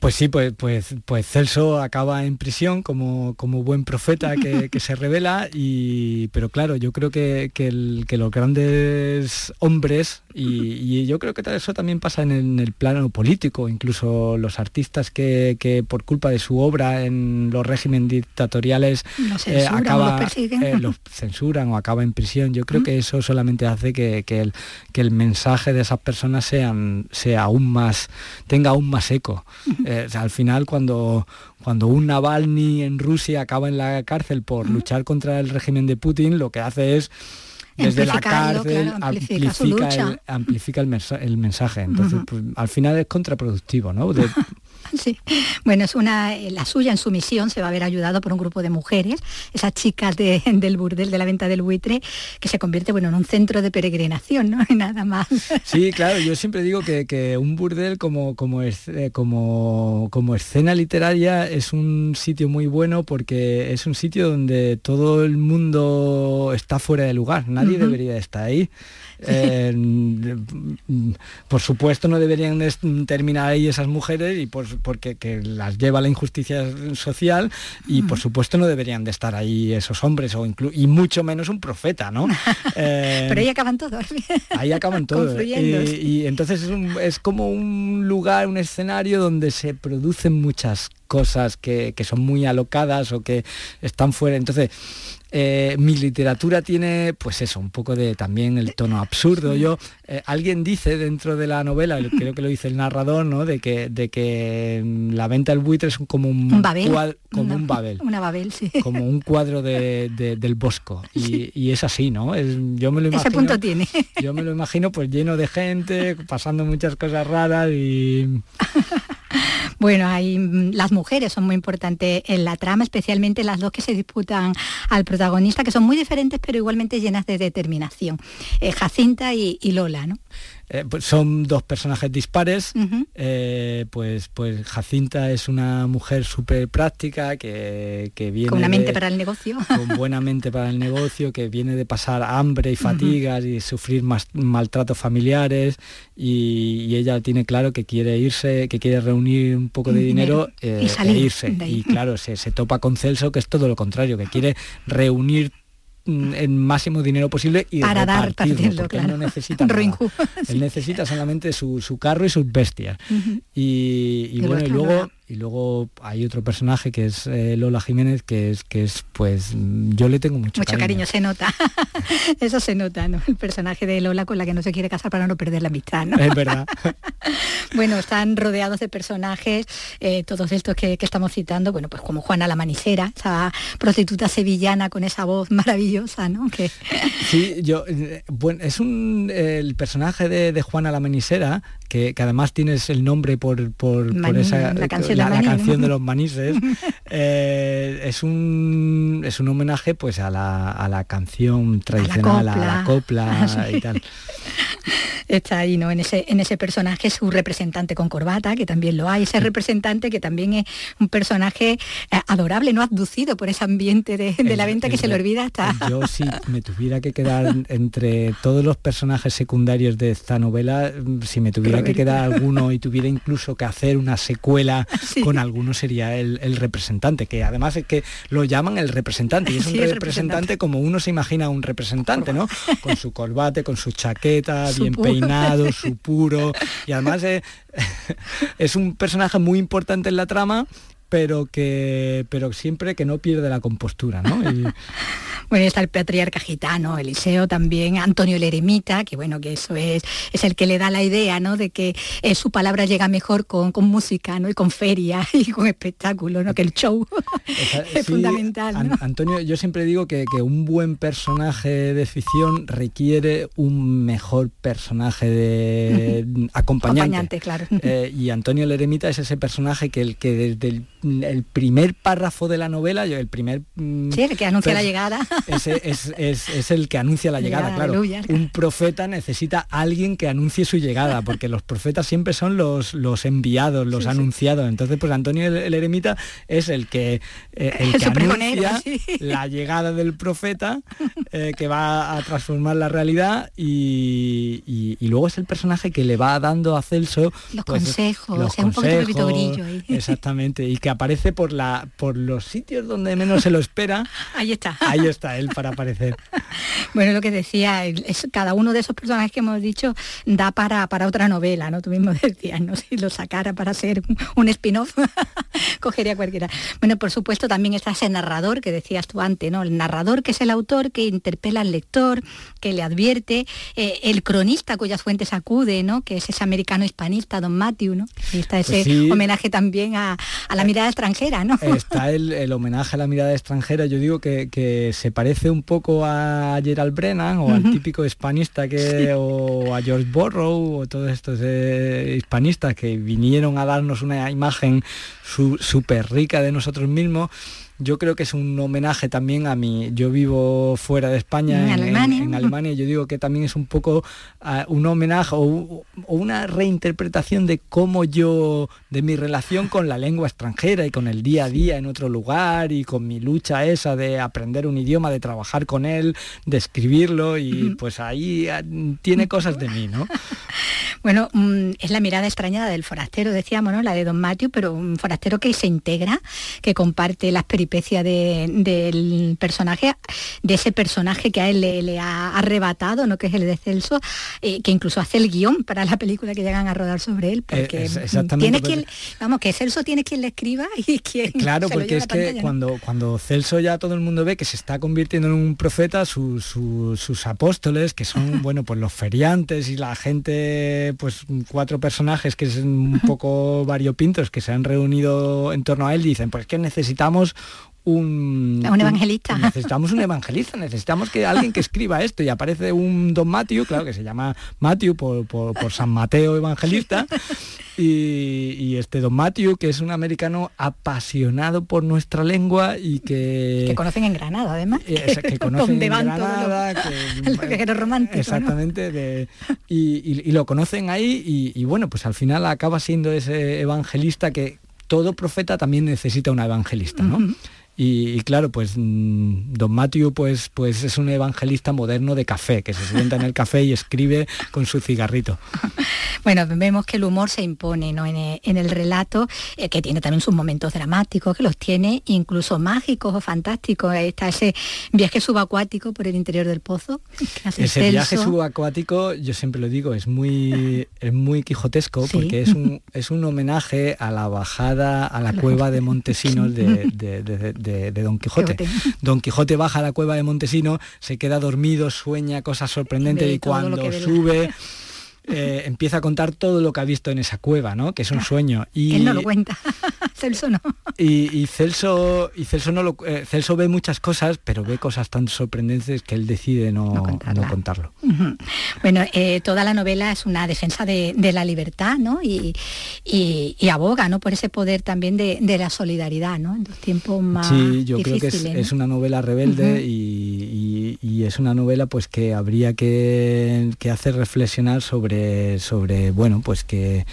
Pues sí, pues, pues, pues Celso acaba en prisión como, como buen profeta que, se revela, y, pero claro, yo creo que, que, los grandes hombres, y, yo creo que eso también pasa en el, plano político, incluso los artistas que, por culpa de su obra en los regímenes dictatoriales eh, acaba, eh, los, censuran o acaba en prisión, yo creo que eso solamente hace que, el, que el mensaje de esas personas sean sea aún más, tenga aún más eco. Eh, al final cuando, cuando un Navalny en Rusia acaba en la cárcel por luchar contra el régimen de Putin, lo que hace es desde la cárcel amplifica, el, mensaje. Entonces, pues, al final es contraproductivo, ¿no? Sí. Bueno, es una, eh, la suya en su misión se va a ver ayudado por un grupo de mujeres, esas chicas del burdel de la venta del buitre, que se convierte bueno, en un centro de peregrinación, ¿no? Nada más. Sí, claro, yo siempre digo que, un burdel como, como, eh, como, como escena literaria es un sitio muy bueno porque es un sitio donde todo el mundo está fuera de lugar, nadie debería estar ahí. Eh, por supuesto no deberían terminar ahí esas mujeres y por, porque las lleva la injusticia social y por supuesto no deberían de estar ahí esos hombres o y mucho menos un profeta, ¿no? Eh, Pero ahí acaban todos. Ahí acaban todos. Y, entonces es, es como un lugar, un escenario donde se producen muchas cosas que, que, son muy alocadas o que están fuera. Entonces, eh, mi literatura tiene, pues eso, un poco de también el tono absurdo. Yo, eh, alguien dice dentro de la novela, creo que lo dice el narrador, ¿no? De que, de que mm, la venta del buitre es como un, babel. como un babel. Una babel, sí. Como un cuadro del bosco. Y, es así, ¿no? Es, yo me lo imagino. Ese punto tiene. Yo me lo imagino pues lleno de gente, pasando muchas cosas raras y. Bueno, mm, las mujeres son muy importantes en la trama, especialmente las dos que se disputan al protagonista, que son muy diferentes pero igualmente llenas de determinación. Eh, Jacinta y, y Lola, ¿no? Eh, pues son dos personajes dispares. Eh, pues, pues Jacinta es una mujer súper práctica que, viene... Con una mente para el negocio. Con buena mente para el negocio, que viene de pasar hambre y fatigas y sufrir más maltratos familiares y, ella tiene claro que quiere irse, que quiere reunir un poco de dinero, y e irse. Y claro, se, se topa con Celso, que es todo lo contrario, que quiere reunir Mm, el máximo dinero posible y para dar partiendo, claro. él no necesita él necesita solamente su, carro y sus bestias. Y, bueno y luego y luego hay otro personaje que es eh, Lola Jiménez, que es, que es, pues, yo le tengo mucho, mucho cariño. se nota. Eso se nota, ¿no? El personaje de Lola con la que no se quiere casar para no perder la amistad, ¿no? Es verdad. bueno, están rodeados de personajes, eh, todos estos que, estamos citando, bueno, pues como Juana la Manicera, esa prostituta sevillana con esa voz maravillosa, ¿no? Que... Sí, yo, eh, bueno, es un, el personaje de, Juana la Manicera, que, además tienes el nombre por, por, esa... La canción la, canción de los manises, eh, es, un, es un homenaje pues a la, canción tradicional, a la copla, y tal. Está ahí, ¿no? En ese, en ese personaje, su representante con corbata, que también lo hay, ese representante que también es un personaje eh, adorable, no abducido por ese ambiente de, la venta que se le olvida hasta. Yo si me tuviera que quedar entre todos los personajes secundarios de esta novela, mm, si me tuviera que quedar alguno y tuviera incluso que hacer una secuela con alguno sería el, representante, que además es que lo llaman el representante, y es un representante, como uno se imagina un representante, ¿no? Con su corbate, con su chaqueta, bien peinado, su puro, y además es un personaje muy importante en la trama pero que pero siempre que no pierde la compostura, ¿no? bueno, está el patriarca gitano, Eliseo también, Antonio el eremita, que bueno, que eso es, es el que le da la idea, ¿no? De que eh, su palabra llega mejor con, música, ¿no? Y con feria y con espectáculo, ¿no? Que el show es fundamental. Antonio, yo siempre digo que, un buen personaje de ficción requiere un mejor personaje de acompañante. claro. Eh, y Antonio el eremita es ese personaje que el que desde el el primer párrafo de la novela, el primer... Mm, sí, el que anuncia la llegada. Es, el que anuncia la llegada, claro. Un profeta necesita alguien que anuncie su llegada, porque los profetas siempre son los, los enviados, los anunciados. Entonces, pues Antonio el, eremita es el que, eh, el que anuncia la llegada del profeta, eh, que va a transformar la realidad y, luego es el personaje que le va dando a Celso los pues, consejos, los un poquito brillo ahí. Exactamente, y que aparece por, la, por los sitios donde menos se lo espera. Ahí está. Ahí está él para aparecer. bueno, lo que decía, es, cada uno de esos personajes que hemos dicho da para, para otra novela, ¿no? Tú mismo decías, ¿no? Si lo sacara para hacer un spin-off, cogería cualquiera. Bueno, por supuesto también está ese narrador que decías tú antes, ¿no? El narrador que es el autor que interpela al lector, que le advierte, eh, el cronista cuyas fuentes acude, ¿no? Que es ese americano hispanista, Don Matthew, ¿no? Y está pues ese homenaje también a, a la mirada extranjera, ¿no? Está el, homenaje a la mirada extranjera, yo digo que, se parece un poco a Gerald Brennan o al típico hispanista que, o a George Borrow o todos estos eh, hispanistas que vinieron a darnos una imagen súper rica de nosotros mismos yo creo que es un homenaje también a mí. Yo vivo fuera de España, en, Alemania. Yo digo que también es un poco ah, un homenaje o, una reinterpretación de cómo yo, de mi relación con la lengua extranjera y con el día a día en otro lugar y con mi lucha esa de aprender un idioma, de trabajar con él, de escribirlo y pues ahí ah, tiene cosas de mí, ¿no? Bueno, mm, es la mirada extrañada del forastero, decíamos, ¿no? La de Don Matthew, pero un forastero que se integra, que comparte las peripecias del personaje, de ese personaje que a él le, ha arrebatado, ¿no? Que es el de Celso, eh, que incluso hace el guion para la película que llegan a rodar sobre él, porque eh, tiene quien, vamos, que Celso tiene quien le escriba y quien Claro, porque es que cuando, cuando Celso ya todo el mundo ve que se está convirtiendo en un profeta, sus apóstoles, que son, bueno, pues los feriantes y la gente pues cuatro personajes que son un poco variopintos que se han reunido en torno a él dicen, pues que necesitamos un, un, evangelista. necesitamos un evangelista, necesitamos que alguien que escriba esto y aparece un don Matthew, claro que se llama Matthew por, por, San Mateo Evangelista, y, este don Matthew, que es un americano apasionado por nuestra lengua y que... Que conocen en Granada, además. que conocen en Granada, que, romántico. Exactamente, y, lo conocen ahí y bueno, pues al final acaba siendo ese evangelista que todo profeta también necesita una evangelista, ¿no? Y, claro, pues mm, don Matthew pues, pues es un evangelista moderno de café, que se sienta en el café y escribe con su cigarrito. Bueno, vemos que el humor se impone ¿no? en, el, relato, eh, que tiene también sus momentos dramáticos, que los tiene incluso mágicos o fantásticos. está ese viaje subacuático por el interior del pozo. ese viaje subacuático, yo siempre lo digo, es muy, es muy quijotesco, porque es un, es un homenaje a la bajada a la cueva de Montesinos de de, Don Quijote. Don Quijote baja a la cueva de Montesino, se queda dormido, sueña cosas sorprendentes y cuando sube... Eh, empieza a contar todo lo que ha visto en esa cueva, ¿no? Que es un sueño. Y, Él no lo cuenta, Celso no. Y, Celso, y Celso, no lo, eh, Celso ve muchas cosas, pero ve cosas tan sorprendentes que él decide no, contarlo. Bueno, eh, toda la novela es una defensa de, la libertad, ¿no? Y, aboga, ¿no? Por ese poder también de, la solidaridad, ¿no? En los tiempos más Sí, yo creo que es, una novela rebelde y, y es una novela pues que habría que, que hacer reflexionar sobre, sobre bueno, pues que,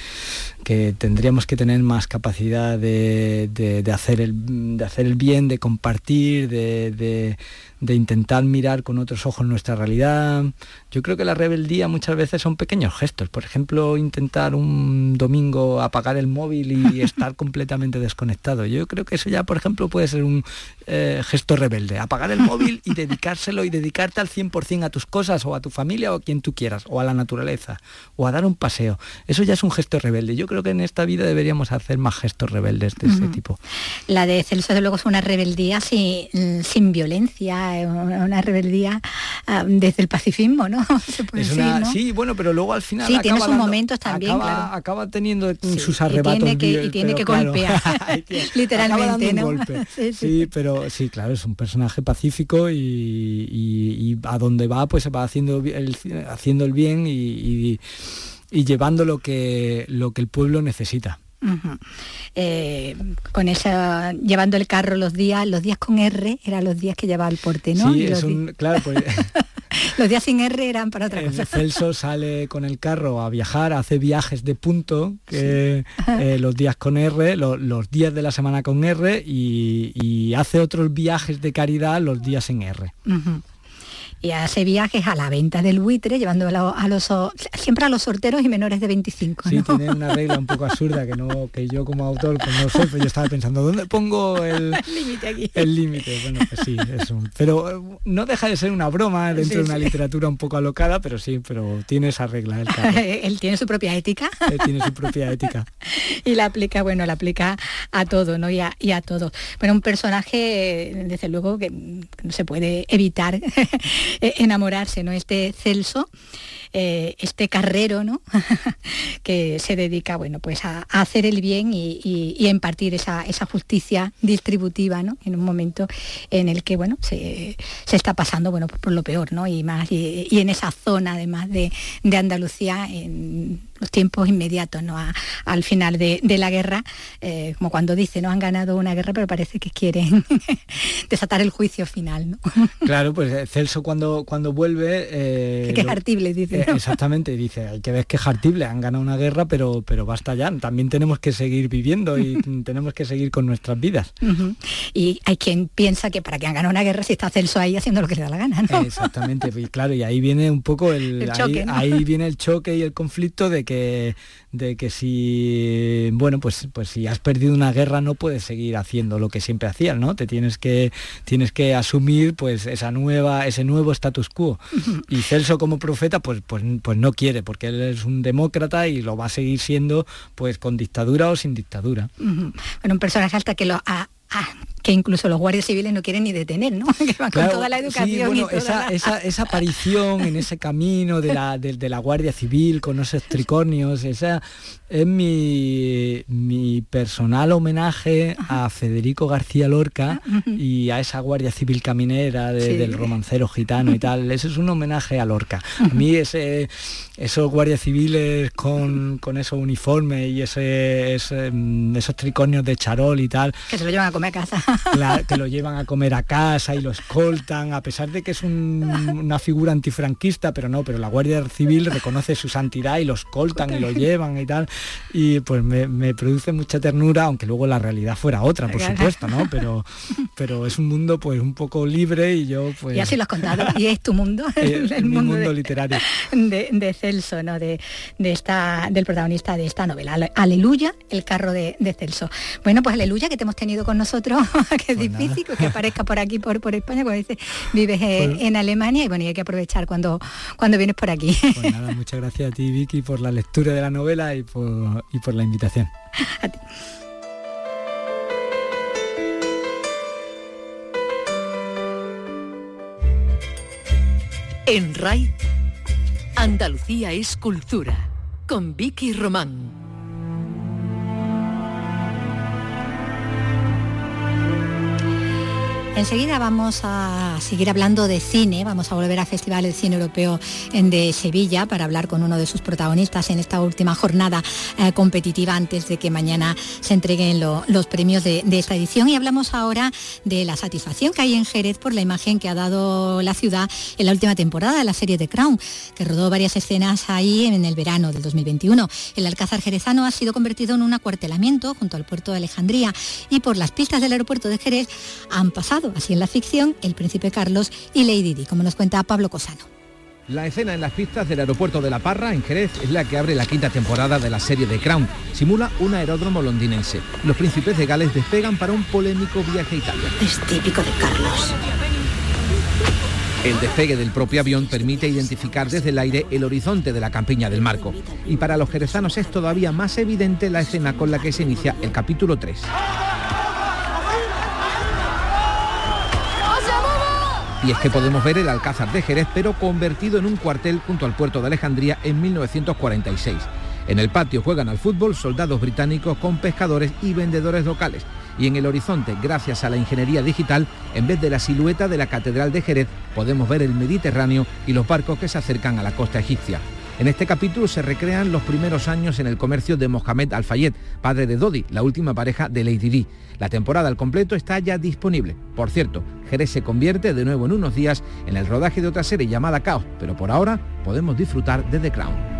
que tendríamos que tener más capacidad de, de, hacer, el, de hacer el bien, de compartir, de de intentar mirar con otros ojos nuestra realidad. Yo creo que la rebeldía muchas veces son pequeños gestos. Por ejemplo, intentar un domingo apagar el móvil y estar completamente desconectado. Yo creo que eso ya, por ejemplo, puede ser un eh, gesto rebelde. Apagar el móvil y dedicárselo y dedicarte al 100% a tus cosas o a tu familia o a quien tú quieras, o a la naturaleza, o a dar un paseo. Eso ya es un gesto rebelde. Yo creo que en esta vida deberíamos hacer más gestos rebeldes de ese tipo. La de Celso, de luego, es una rebeldía sin, sin violencia una, rebeldía ah, desde el pacifismo, ¿no? Sí, bueno, pero luego al final. Sí, tiene sus momentos también, acaba, teniendo sus arrebatos. Y tiene que, y tiene que golpear, literalmente, ¿no? sí, pero sí, claro, es un personaje pacífico y, a donde va, pues va haciendo el, haciendo el bien y, llevando lo que, lo que el pueblo necesita. Eh, con esa llevando el carro los días los días con R eran los días que llevaba el porte no sí, es un, claro pues, los días sin R eran para otra cosa. Celso sale con el carro a viajar hace viajes de punto que eh, los días con R los días de la semana con R y, hace otros viajes de caridad los días en R y hace viajes a la venta del buitre, llevándolo a los siempre a los sorteros y menores de 25. Sí, tiene una regla un poco absurda que no que yo como autor pues no sé, pero yo estaba pensando, ¿dónde pongo el límite aquí? El límite, bueno, pues sí, es un, pero eh, no deja de ser una broma dentro de una literatura un poco alocada, pero sí, pero tiene esa regla el Él tiene su propia ética. Él tiene su propia ética. y la aplica, bueno, la aplica a todo, ¿no? Y a, y a todo. Bueno, un personaje, desde luego, que no se puede evitar enamorarse, ¿no? Este Celso, eh, este carrero, ¿no? que se dedica, bueno, pues a, hacer el bien y, a impartir esa, justicia distributiva, ¿no? En un momento en el que, bueno, se, está pasando, bueno, por, lo peor, ¿no? Y más, y, en esa zona, además de, de Andalucía, en los tiempos inmediatos, ¿no? al final de, la guerra, eh, como cuando dice, no han ganado una guerra, pero parece que quieren desatar el juicio final. ¿no? Claro, pues Celso cuando, cuando vuelve... Eh, que quejartible, dice. exactamente, dice, hay que ver quejartible, han ganado una guerra, pero, pero basta ya, también tenemos que seguir viviendo y tenemos que seguir con nuestras vidas. Y hay quien piensa que para que han ganado una guerra si está Celso ahí haciendo lo que le da la gana. ¿no? Exactamente, y claro, y ahí viene un poco el, choque, ahí viene el choque y el conflicto de que, de que si, bueno, pues, pues si has perdido una guerra no puedes seguir haciendo lo que siempre hacías, ¿no? Te tienes que, tienes que asumir pues esa nueva, ese nuevo status quo. Y Celso como profeta pues, pues, pues no quiere, porque él es un demócrata y lo va a seguir siendo pues con dictadura o sin dictadura. Bueno, un personaje hasta que lo ha, que incluso los guardias civiles no quieren ni detener, ¿no? Que van con toda la educación. y esa, esa, aparición en ese camino de la, de, la Guardia Civil con esos tricornios, esa es mi, mi personal homenaje a Federico García Lorca y a esa Guardia Civil caminera del romancero gitano y tal. Ese es un homenaje a Lorca. A mí ese, esos guardias civiles con, con esos uniformes y ese, mm, esos tricornios de charol y tal. Que se lo llevan a comer a casa. que lo llevan a comer a casa y lo escoltan, a pesar de que es una figura antifranquista, pero no, pero la Guardia Civil reconoce su santidad y lo escoltan y lo llevan y tal. Y pues me, produce mucha ternura, aunque luego la realidad fuera otra, por supuesto, ¿no? Pero, pero es un mundo pues un poco libre y yo pues... Y así lo has contado, y es tu mundo, el, mundo, literario. De, Celso, ¿no? De, esta, del protagonista de esta novela. Aleluya, el carro de, Celso. Bueno, pues aleluya que te hemos tenido con nosotros que es pues difícil que aparezca por aquí, por, por España, cuando dices vives pues en Alemania y bueno, hay que aprovechar cuando, cuando vienes por aquí. Pues nada, muchas gracias a ti, Vicky, por la lectura de la novela y por, y por la invitación. A ti. En RAI, Andalucía es cultura, con Vicky Román. Enseguida vamos a seguir hablando de cine, vamos a volver al Festival del Cine Europeo de Sevilla para hablar con uno de sus protagonistas en esta última jornada eh, competitiva antes de que mañana se entreguen los premios de, esta edición. Y hablamos ahora de la satisfacción que hay en Jerez por la imagen que ha dado la ciudad en la última temporada de la serie The Crown, que rodó varias escenas ahí en el verano del 2021. El Alcázar jerezano ha sido convertido en un acuartelamiento junto al puerto de Alejandría y por las pistas del aeropuerto de Jerez han pasado así en la ficción, el príncipe Carlos y Lady Di, como nos cuenta Pablo Cosano. La escena en las pistas del aeropuerto de La Parra, en Jerez, es la que abre la quinta temporada de la serie de Crown. Simula un aeródromo londinense. Los príncipes de Gales despegan para un polémico viaje a Italia. Es típico de Carlos. El despegue del propio avión permite identificar desde el aire el horizonte de la campiña del marco. Y para los jerezanos es todavía más evidente la escena con la que se inicia el capítulo 3. Y es que podemos ver el Alcázar de Jerez, pero convertido en un cuartel junto al puerto de Alejandría en 1946. En el patio juegan al fútbol soldados británicos con pescadores y vendedores locales. Y en el horizonte, gracias a la ingeniería digital, en vez de la silueta de la Catedral de Jerez, podemos ver el Mediterráneo y los barcos que se acercan a la costa egipcia. En este capítulo se recrean los primeros años en el comercio de Mohamed Al-Fayed, padre de Dodi, la última pareja de Lady Di. La temporada al completo está ya disponible. Por cierto, Jerez se convierte de nuevo en unos días en el rodaje de otra serie llamada Caos, pero por ahora podemos disfrutar de The Crown.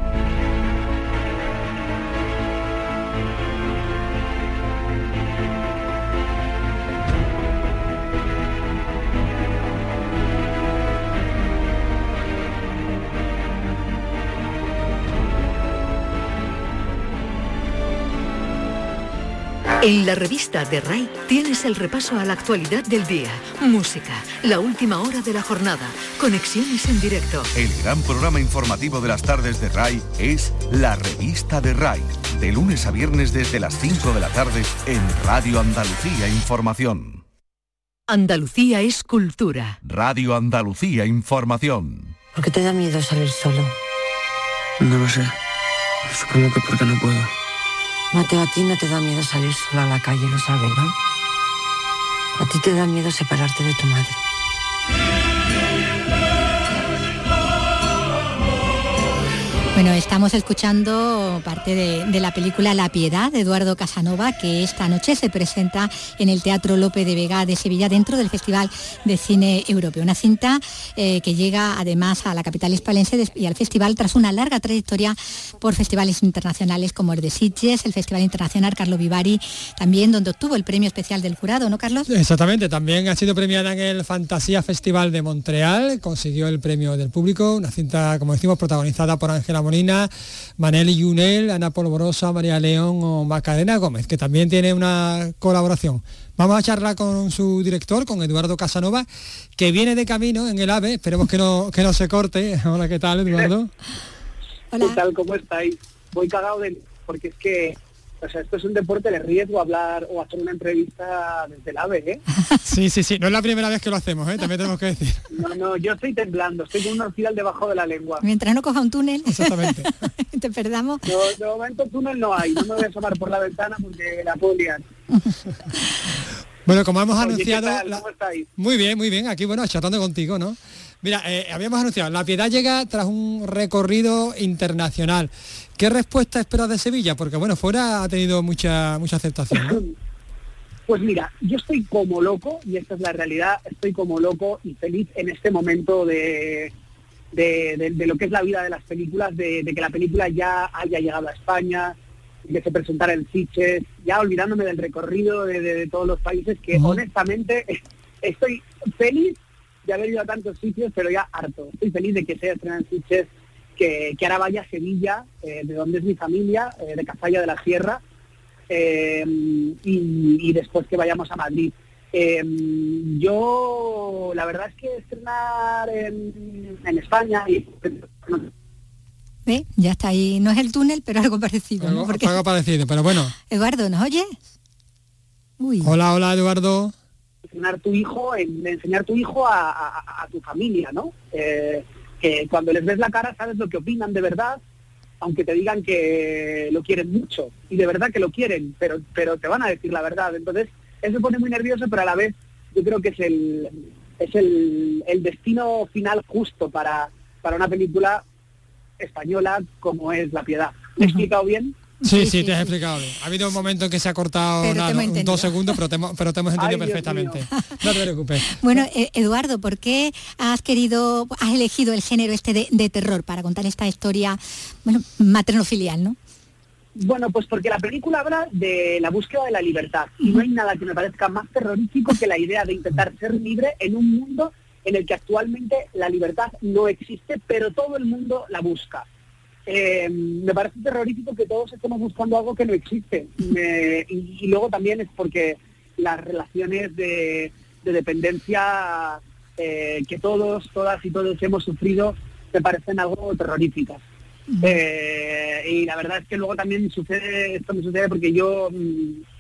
En la revista de RAI tienes el repaso a la actualidad del día, música, la última hora de la jornada, conexiones en directo. El gran programa informativo de las tardes de RAI es la revista de RAI, de lunes a viernes desde las 5 de la tarde en Radio Andalucía Información. Andalucía es cultura. Radio Andalucía Información. ¿Por qué te da miedo salir solo? No lo sé. Es como que porque no puedo. Mateo, a ti no te da miedo salir sola a la calle, lo sabes, ¿no? A ti te da miedo separarte de tu madre. Bueno, estamos escuchando parte de, la película La Piedad de Eduardo Casanova, que esta noche se presenta en el Teatro Lope de Vega de Sevilla dentro del Festival de Cine Europeo. Una cinta eh, que llega además a la capital hispalense y al festival tras una larga trayectoria por festivales internacionales como el de Sitges, el Festival Internacional Carlo Vivari, también donde obtuvo el premio especial del jurado, ¿no, Carlos? Exactamente, también ha sido premiada en el Fantasía Festival de Montreal, consiguió el premio del público, una cinta, como decimos, protagonizada por Ángela Molina, Manel Yunel, Ana Polvorosa, María León o Macarena Gómez, que también tiene una colaboración. Vamos a charlar con su director, con Eduardo Casanova, que viene de camino en el AVE, esperemos que no, que no se corte. Hola, ¿qué tal, Eduardo? Hola. ¿Qué tal? ¿Cómo estáis? Voy cagado de... porque es que o sea, esto es un deporte de riesgo hablar o hacer una entrevista desde el AVE, ¿eh? Sí, sí, sí. No es la primera vez que lo hacemos, ¿eh? También tenemos que decir. No, no, yo estoy temblando. Estoy con una orfidal debajo de la lengua. Mientras no coja un túnel. Exactamente. te perdamos. No, de momento túnel no hay. No me voy a asomar por la ventana porque la puedo liar. Bueno, como hemos anunciado... Muy bien, muy bien. Aquí, bueno, chatando contigo, ¿no? Mira, eh, habíamos anunciado, La Piedad llega tras un recorrido internacional. ¿Qué respuesta esperas de Sevilla? Porque bueno, fuera ha tenido mucha mucha aceptación. Pues mira, yo estoy como loco, y esta es la realidad, estoy como loco y feliz en este momento de, de, lo que es la vida de las películas, de, que la película ya haya llegado a España, que se presentara en Sitges, ya olvidándome del recorrido de, todos los países, que honestamente estoy feliz de haber ido a tantos sitios, pero ya harto. Estoy feliz de que sea estrenado en Sitges que, que ahora vaya a Sevilla, eh, de donde es mi familia, eh, de Cazalla de la Sierra, eh, y, después que vayamos a Madrid. yo, la verdad es que estrenar en, España y... Ya está ahí, no es el túnel, pero algo parecido. Algo, parecido, pero bueno. Eduardo, ¿nos oyes? Hola, hola Eduardo. Enseñar tu hijo, enseñar tu hijo a, tu familia, ¿no? Que cuando les ves la cara sabes lo que opinan de verdad, aunque te digan que lo quieren mucho, y de verdad que lo quieren, pero, pero te van a decir la verdad. Entonces, eso pone muy nervioso, pero a la vez yo creo que es el, es el, el destino final justo para, para una película española como es La Piedad. ¿Me he explicado bien? Sí, sí, te has explicado bien. Ha habido un momento en que se ha cortado nada, dos segundos, pero te, hemos- pero te hemos entendido Ay, perfectamente. No te preocupes. Bueno, eh, Eduardo, ¿por qué has querido, has elegido el género este de, de terror para contar esta historia, bueno, materno-filial, ¿no? Bueno, pues porque la película habla de la búsqueda de la libertad y no hay nada que me parezca más terrorífico que la idea de intentar ser libre en un mundo en el que actualmente la libertad no existe, pero todo el mundo la busca. Eh, me parece terrorífico que todos estemos buscando algo que no existe. Me- y, y luego también es porque las relaciones de, de dependencia eh, que todos, todas y todos hemos sufrido me parecen algo terroríficas. Eh, y la verdad es que luego también sucede, esto me sucede porque yo mm,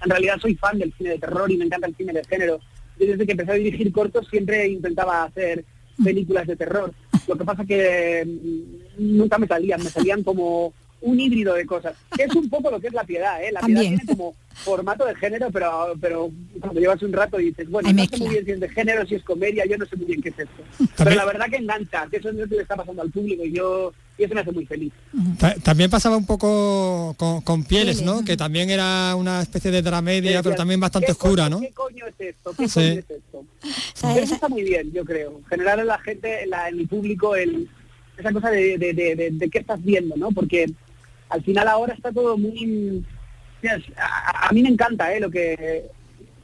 en realidad soy fan del cine de terror y me encanta el cine de género. Yo desde que empecé a dirigir cortos siempre intentaba hacer películas de terror. Lo que pasa que mm, nunca me salían, me salían como un híbrido de cosas. Que es un poco lo que es la piedad, ¿eh? La piedad También. tiene como formato de género, pero pero cuando llevas un rato y dices, bueno, no sé muy bien si es de género, si es comedia, yo no sé muy bien qué es esto. Pero la verdad que engancha, que eso es lo que le está pasando al público y yo y eso me hace muy feliz. Ta- También pasaba un poco con, con Pieles, ¿no? Que también era una especie de dramedia, pero también bastante ¿Qué oscura, ¿no? ¿Qué coño es esto? ¿Qué Sí. coño es esto? Eso está muy bien, yo creo. Generar en la gente, en, la- en el público, el, esa cosa de, de, de, de- de qué estás viendo, ¿no? Porque al final ahora está todo muy... A, a mí me encanta ¿eh? lo que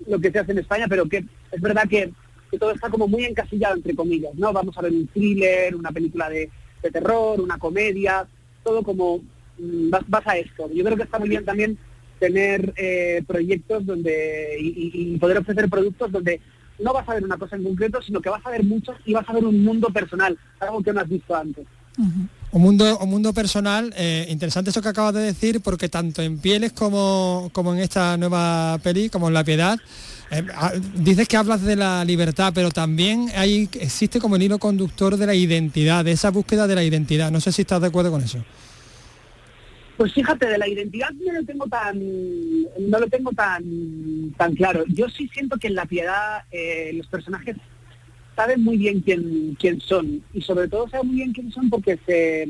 lo que se hace en España, pero que es verdad que, que todo está como muy encasillado, entre comillas, ¿no? Vamos a ver un thriller, una película de, terror, una comedia, todo como mm, vas, vas a esto. Yo creo que está muy bien también tener eh, proyectos donde y- y poder ofrecer productos donde no vas a ver una cosa en concreto, sino que vas a ver muchos y vas a ver un mundo personal, algo que no has visto antes. Un mundo, un mundo personal, eh, interesante eso que acabas de decir, porque tanto en Pieles como, como en esta nueva peli, como en La Piedad, eh, dices que hablas de la libertad, pero también hay, existe como el hilo conductor de la identidad, de esa búsqueda de la identidad. No sé si estás de acuerdo con eso. Pues fíjate, de la identidad no lo tengo tan, no lo tengo tan, tan claro. Yo sí siento que en la piedad eh, los personajes saben muy bien quién, quién son y sobre todo saben muy bien quién son porque se,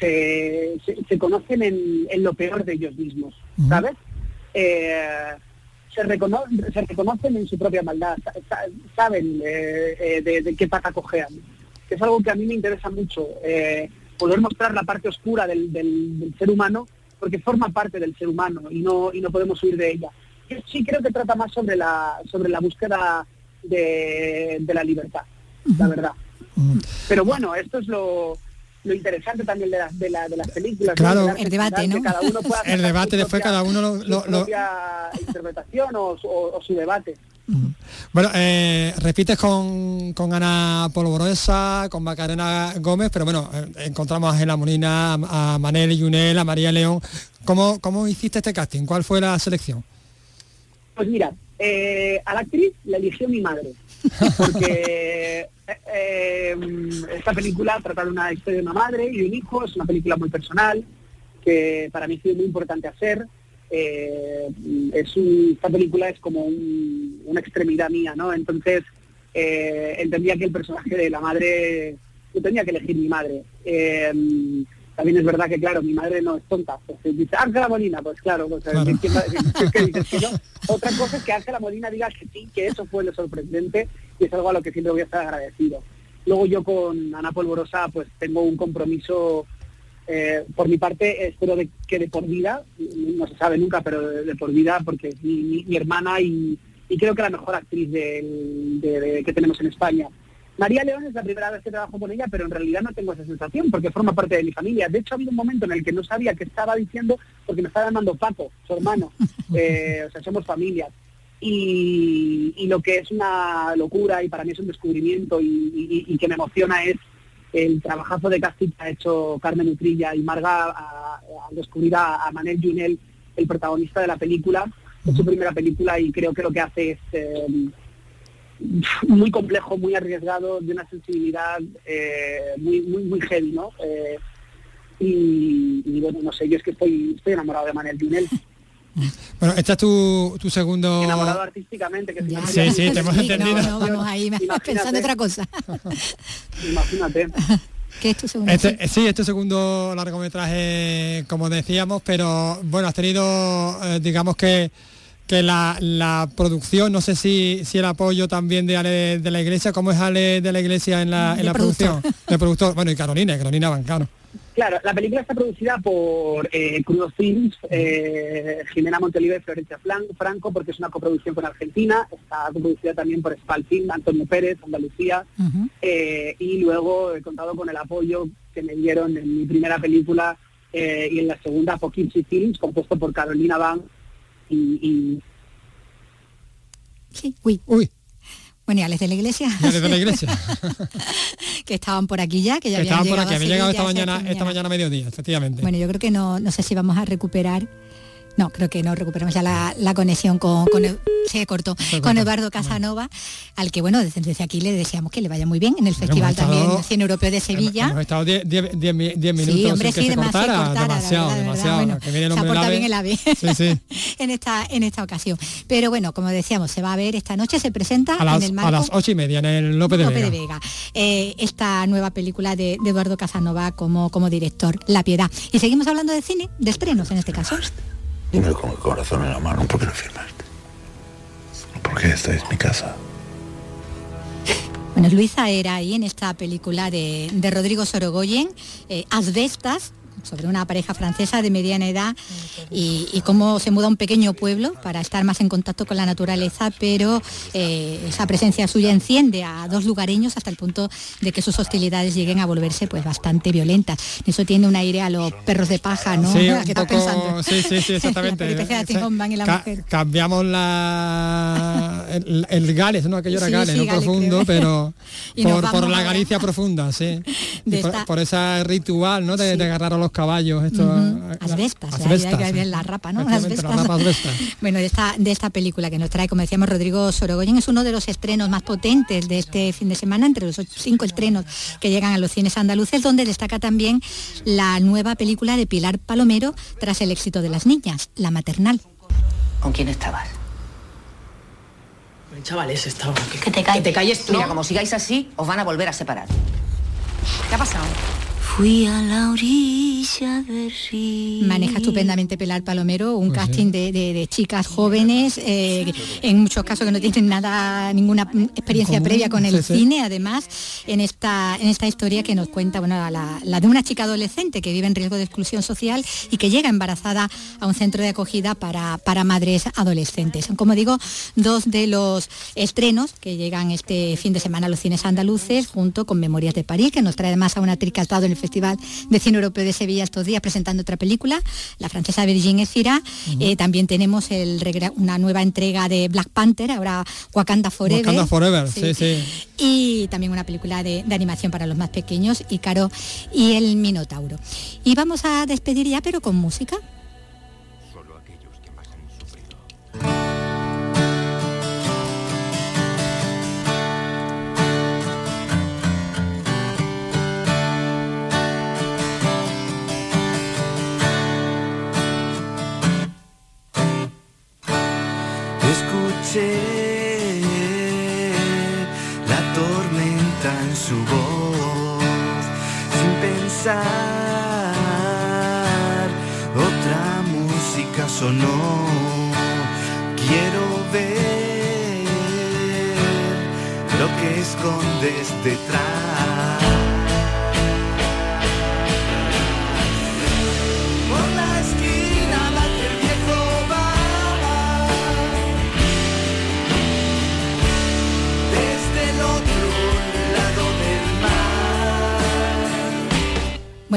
se, se- se conocen en, en lo peor de ellos mismos, ¿sabes? Eh, se, recono- se reconocen en su propia maldad, sa- sa- saben eh, eh, de, de qué pata cojean. Es algo que a mí me interesa mucho, poder mostrar la parte oscura del, del- del ser humano, porque forma parte del ser humano y no, y no podemos huir de ella. Yo sí creo que trata más sobre la, sobre la búsqueda de, de la libertad, la verdad. Pero bueno, esto es lo, lo interesante también de, las de, la- de las películas. Claro. El debate, ¿no? cada uno El debate, después propia- cada uno lo- su lo- lo- propia interpretación o- o su debate. Bueno, eh, repites con, con Ana Polvorosa, con Macarena Gómez, pero bueno, eh, encontramos a Ángela Molina, a, a Manel Yunel, a María León. ¿Cómo, ¿Cómo hiciste este casting? ¿Cuál fue la selección? Pues mira, eh, a la actriz la eligió mi madre, porque esta película trata de una historia de una madre y un hijo, es una película muy personal, que para mí ha sido muy importante hacer. Eh, es un- esta película es como un- una extremidad mía, ¿no? Entonces eh, entendía que el personaje de la madre, yo tenía que elegir mi madre. Eh, también es verdad que, claro, mi madre no es tonta. Pues, dice, Ángela Molina, pues claro, pues, Claro. ¿quién va a decir? Es que dices que no. Otra cosa es que Ángela Molina diga que sí, que eso fue lo sorprendente y es algo a lo que siempre voy a estar agradecido. Luego yo con Ana Polvorosa pues tengo un compromiso, eh, por mi parte espero de- que de por vida, no se sabe nunca, pero de, de por vida porque es mi, mi- mi hermana y, y creo que la mejor actriz de- que tenemos en España. María León es la primera vez que trabajo con ella, pero en realidad no tengo esa sensación porque forma parte de mi familia. De hecho, ha habido un momento en el que no sabía qué estaba diciendo porque me estaba llamando Paco, su hermano. Eh, o sea, somos familias. Y, y lo que es una locura y para mí es un descubrimiento y, y- y que me emociona es el trabajazo de casting que ha hecho Carmen Utrilla y Marga al descubrir a, a Manel Junel, el protagonista de la película. Es su primera película y creo que lo que hace es eh, muy complejo, muy arriesgado, de una sensibilidad eh, muy, muy, muy heavy, ¿no? Eh, y, y bueno, no sé, yo es que estoy, estoy enamorado de Manel Junel. Bueno, este es tu, tu segundo... Enamorado artísticamente, que ya. Sí, sí, te hemos Sí, entendido. No, no, vamos ahí pensando otra cosa. Imagínate. ¿Qué es tu segundo? Este, sí, este segundo largometraje, como decíamos, pero bueno, has tenido, eh, digamos que que la, la producción, no sé si, si el apoyo también de Ale de la Iglesia, ¿cómo es Ale de la Iglesia en la, en De la productor. producción? De productor, bueno, y Carolina, Carolina Bancano. Claro, la película está producida por eh, Crudo Films, eh, Jimena Montelive y Florencia Franco, porque es una coproducción con Argentina. Está coproducida también por Spal Film, Antonio Pérez, Andalucía. Eh, y luego he contado con el apoyo que me dieron en mi primera película eh, y en la segunda, Poughkeepsie Films, compuesto por Carolina Van y, y Sí, uy. Uy. Bueno, y Alex de la Iglesia. Y Ale de la Iglesia. que estaban por aquí ya, que ya que habían estaban por llegado aquí, a había llegado esta mañana, esta mañana a mediodía, efectivamente. Bueno, yo creo que no, no sé si vamos a recuperar. No, creo que no recuperamos ya la, la conexión con, con el- se cortó Se con. Eduardo Casanova, al que bueno, desde, aquí le deseamos que le vaya muy bien en el Festival estado- también Cine Europeo de Sevilla. Hemos estado 10 10 10 mi- 10 minutos Sí, hombre, sin que sí, se demasiado cortara, cortara, demasiado, verdad, demasiado. bueno, que viene el se aporta bien el AVE. Sí, sí. en esta en esta ocasión. Pero bueno, como decíamos, se va a ver esta noche, se presenta A las, en el marco a las ocho y media en el López de Vega. de Vega. Eh, esta nueva película de, de Eduardo Casanova como, como director, La Piedad. Y seguimos hablando de cine, de estrenos en este caso. Dímelo con el corazón en la mano, ¿por qué no firmaste? Porque esta es mi casa. Bueno, Luisa era ahí en esta película de, de Rodrigo Sorogoyen, eh, Asbestas, sobre una pareja francesa de mediana edad y, y cómo se muda a un pequeño pueblo para estar más en contacto con la naturaleza, pero eh, esa presencia suya enciende a dos lugareños hasta el punto de que sus hostilidades lleguen a volverse pues bastante violentas. Eso tiene un aire a los perros de paja, ¿no? Sí, sí, sí, sí, exactamente. La peripecia de Sí. Tinhoffman y la Ca- mujer. cambiamos la el, el Gales, no aquello era Sí, Gales, sí, no Gales, profundo, creo. pero por, la Galicia profunda, sí. Por, esta- por ese ritual, ¿no? De, de agarrar a los caballos, esto, Ujú. la- Asbestas, ya- asbestas, ya- ya- sí. la rapa, ¿no? Efectivamente, la Asbestas. rapa asbesta. Bueno, de esta, de esta película que nos trae, como decíamos, Rodrigo Sorogoyen, es uno de los estrenos más potentes de este fin de semana, entre los ocho- cinco estrenos que llegan a los cines andaluces, donde destaca también la nueva película de Pilar Palomero tras el éxito de las niñas, La Maternal. ¿Con quién estabas? El chaval ese estaba. Que te calles. Que te calles tú. Mira, como sigáis así, os van a volver a separar. ¿Qué ha pasado? Fui a la orilla del río. Maneja estupendamente Pilar Palomero, un Pues casting de, de- de chicas jóvenes, eh, en muchos casos que no tienen nada, ninguna experiencia previa con el sí, sí. cine, además, en esta, en esta historia que nos cuenta, bueno, la, la de una chica adolescente que vive en riesgo de exclusión social y que llega embarazada a un centro de acogida para, para madres adolescentes. Son, como digo, dos de los estrenos que llegan este fin de semana a los cines andaluces, junto con Memorias de París, que nos trae además a una actriz que ha estado en el Festival de Cine Europeo de Sevilla estos días presentando otra película, la francesa Virginie Efira. Eh, también tenemos el regra- una nueva entrega de Black Panther, ahora Wakanda Forever. Wakanda Forever, sí, sí. Y también una película de, de animación para los más pequeños, Ícaro y el Minotauro. Y vamos a despedir ya, pero con música. La tormenta en su voz, sin pensar, otra música sonó. Quiero ver lo que escondes detrás.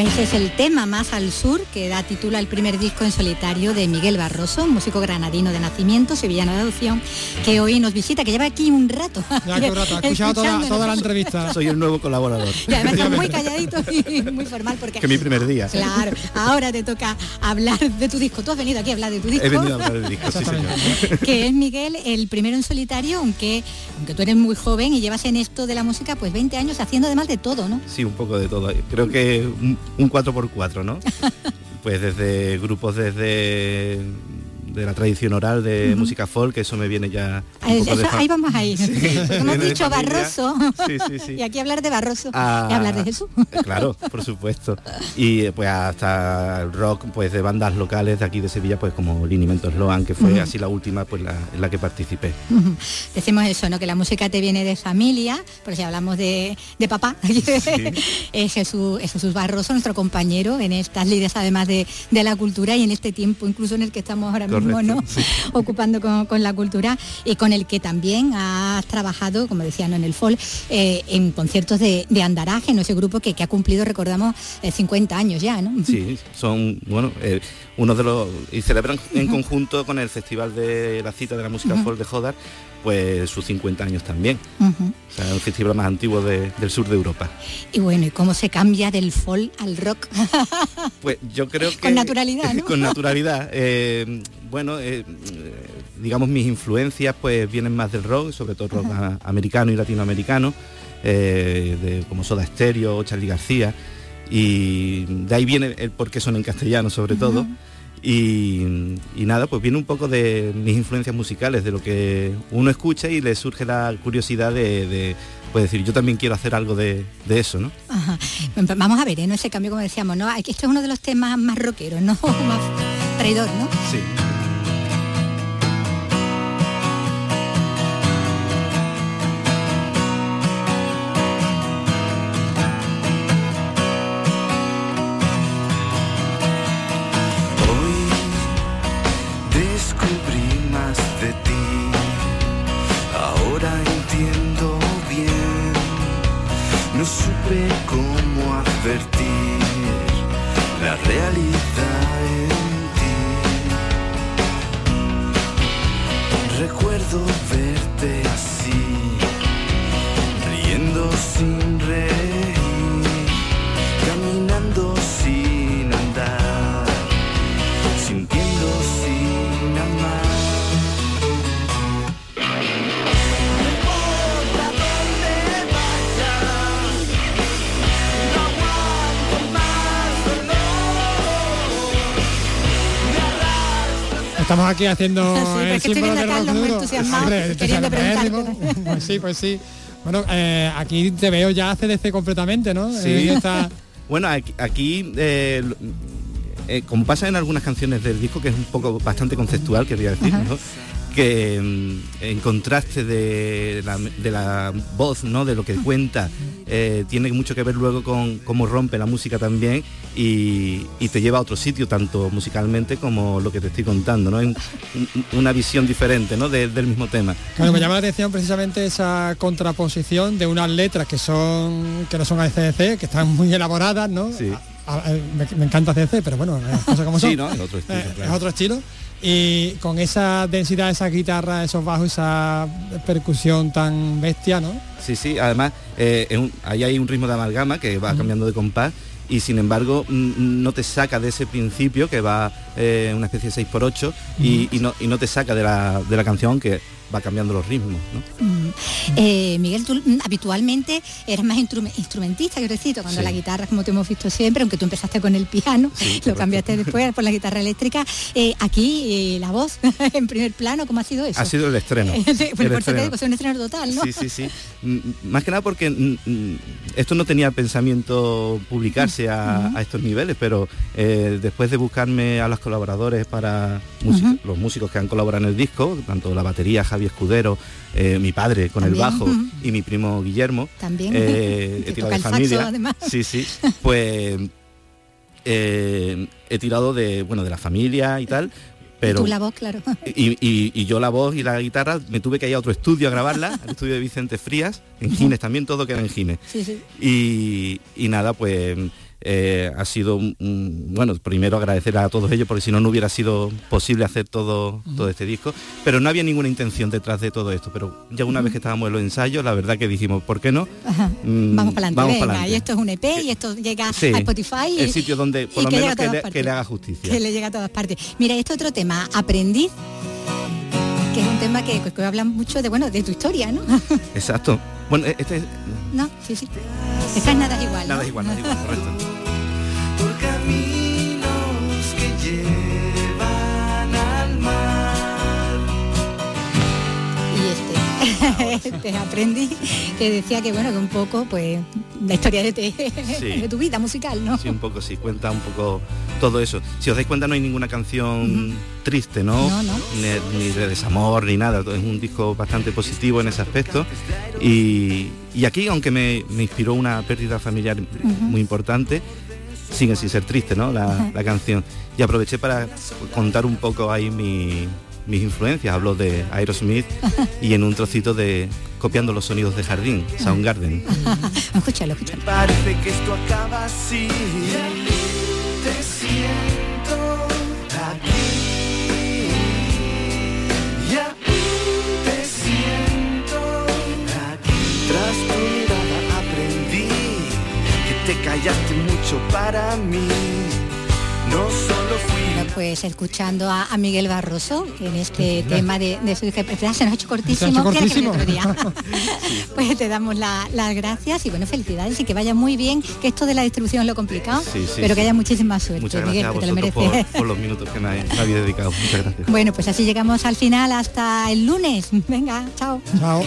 Ese es el tema más al sur que da título al primer disco en solitario de Miguel Barroso, músico granadino de nacimiento, sevillano de adopción, que hoy nos visita, que lleva aquí un rato. Ya que un rato, ha escuchado toda, la entrevista. Soy el nuevo colaborador. Y además está muy calladito y muy formal porque... Que mi primer día. Claro, ahora te toca hablar de tu disco. Tú has venido aquí a hablar de tu disco. He venido a hablar del disco, sí, señor. que es Miguel el primero en solitario, aunque aunque tú eres muy joven y llevas en esto de la música pues 20 años haciendo además de todo, ¿no? Sí, un poco de todo. Creo que un, un 4x4, ¿no? pues desde grupos desde de la tradición oral de música folk, eso me viene ya un Eh, poco de eso- ahí vamos ahí. Sí, Porque hemos dicho. Barroso. Sí, sí, sí. Y aquí hablar de Barroso Ah, y hablar de Jesús. Claro, por supuesto. Y eh, pues hasta el rock pues de bandas locales de aquí de Sevilla, pues como Linimento Sloan, que fue así la última pues la, en la que participé. Decimos eso, ¿no? Que la música te viene de familia, por si hablamos de, de papá. es, Jesús, es Jesús Barroso, nuestro compañero en estas lides además de, de la cultura y en este tiempo incluso en el que estamos ahora mismo, Ocupando con, con la cultura y con el que también has trabajado, como decía, ¿no? en el FOL, eh, en conciertos de, de Andaraje, ¿no? ese grupo que, que ha cumplido, recordamos, eh, 50 años ya, ¿no? Sí, son, bueno, eh, uno de los... y celebran en conjunto con el Festival de la Cita de la Música. Folk de Jodar, pues sus 50 años también. O sea, el festival más antiguo de- del sur de Europa. Y bueno, ¿y cómo se cambia del folk al rock? Pues yo creo que... Con naturalidad, ¿no? con naturalidad. eh, bueno, eh, digamos mis influencias pues vienen más del rock, sobre todo rock americano y latinoamericano, eh, de, como Soda Stereo Charlie García. Y de ahí viene el por qué son en castellano sobre todo. Y, y nada, pues viene un poco de mis influencias musicales, de lo que uno escucha y le surge la curiosidad de, de, pues decir, yo también quiero hacer algo de, de eso, ¿no? Ajá. Vamos a ver, ¿eh? ¿no? ese cambio, como decíamos, ¿no? Esto es uno de los temas más rockeros, ¿no? más traidor, ¿no? Sí. Recuerdo Estamos aquí haciendo Sí, el símbolo rock Carlos muy entusiasmado, Hombre, queriendo entusiasmadérrimo. Pues sí, pues sí. Bueno, eh, aquí te veo ya CDC completamente, ¿no? Sí. En esta- Bueno, aquí, aquí, eh, eh, como pasa en algunas canciones del disco, que es un poco bastante conceptual, quería decir, Ajá. ¿no? Que mm, en contraste de la, de la voz, ¿no? de lo que cuenta, eh, tiene mucho que ver luego con cómo rompe la música también y, y te lleva a otro sitio, tanto musicalmente como lo que te estoy contando, ¿no? En- un- una visión diferente ¿no? de- del mismo tema. Claro, me llama la atención precisamente esa contraposición de unas letras que son que no son ACDC, que están muy elaboradas, ¿no? A- a- me, me encanta ACDC, pero bueno, las cosas como son. Sí, ¿no? Es otro estilo, Eh, claro. Es otro estilo. Y con esa densidad, esa guitarra, esos bajos, esa percusión tan bestia, ¿no? Sí, sí, además eh, un- ahí hay un ritmo de amalgama que va cambiando de compás y sin embargo mm, no te saca de ese principio que va eh, una especie de 6x8 y, y no, y no te saca de la, de la canción que va cambiando los ritmos. ¿no? Mm. Eh, Miguel, tú mm, habitualmente eres más instrume- instrumentista, quiero decir, cuando Sí. la guitarra, como te hemos visto siempre, aunque tú empezaste con el piano, lo cambiaste después por la guitarra eléctrica. Eh, aquí eh, la voz en primer plano, ¿cómo ha sido eso? Ha sido el estreno. El por eso te estreno. digo, es un estreno total, ¿no? Sí, sí, sí. Más que nada porque esto no tenía pensamiento publicarse a, estos niveles, pero eh, después de buscarme a los colaboradores para música- los músicos que han colaborado en el disco, tanto la batería Javi Escudero, eh, mi padre con También, el bajo y mi primo Guillermo, También, eh, que he tirado toca de el saxo, familia. además. Sí, sí. Pues eh, he tirado de bueno de la familia y tal. Pero, Y tú la voz, claro. y, y- y yo la voz y la guitarra me tuve que ir a otro estudio a grabarla, al estudio de Vicente Frías, en Gines también, todo queda en Gines. Sí, sí. Y, y nada, pues eh, ha sido, bueno, primero agradecer a todos ellos, porque si no, no hubiera sido posible hacer todo, todo este disco. Pero no había ninguna intención detrás de todo esto. Pero ya una vez que estábamos en los ensayos, la verdad que dijimos, ¿por qué no? Mm, Vamos para adelante, y esto es un EP y esto llega Sí, a Spotify. el sitio donde, por lo que menos, que le, que le haga justicia. que le llega a todas partes. Mira, este otro tema, aprendiz, que es un tema que, que habla mucho de bueno de tu historia, ¿no? Exacto. Bueno, e- este es... no, sí, sí. Esta es nada es igual. ¿no? Nada es igual, nada es igual, correcto. por caminos que llevan al mar. aprendí que decía que bueno, que un poco pues la historia de, te- Sí. de tu vida musical, ¿no? Sí, un poco, sí, cuenta un poco todo eso. Si os dais cuenta no hay ninguna canción triste, ¿no? No, no. Ni, ni de desamor, ni nada. Es un disco bastante positivo en ese aspecto. Y, y aquí, aunque me, me inspiró una pérdida familiar muy importante, sigue sin ser triste, ¿no? La, la canción. Y aproveché para contar un poco ahí mi- mis influencias. Hablo de Aerosmith y en un trocito de copiando los sonidos de jardín, Soundgarden. escúchalo, escúchalo. Parece que esto acaba así. Te siento aquí. Ya te siento aquí. Tras tu mirada aprendí que te callaste mucho para mí. No solo fui Bueno, pues escuchando a, a Miguel Barroso en este tema de, de su ya se nos ha hecho cortísimo, hecho que cortísimo. otro día. pues te damos la- las gracias y bueno, felicidades y que vaya muy bien, que esto de la distribución es lo complicado, Sí, sí, pero sí. que haya muchísima suerte, Muchas Miguel, gracias a que te lo vosotros por, mereces. por los minutos que me, me habéis dedicado. Muchas gracias. Bueno, pues así llegamos al final hasta el lunes. Venga, chao. Chao.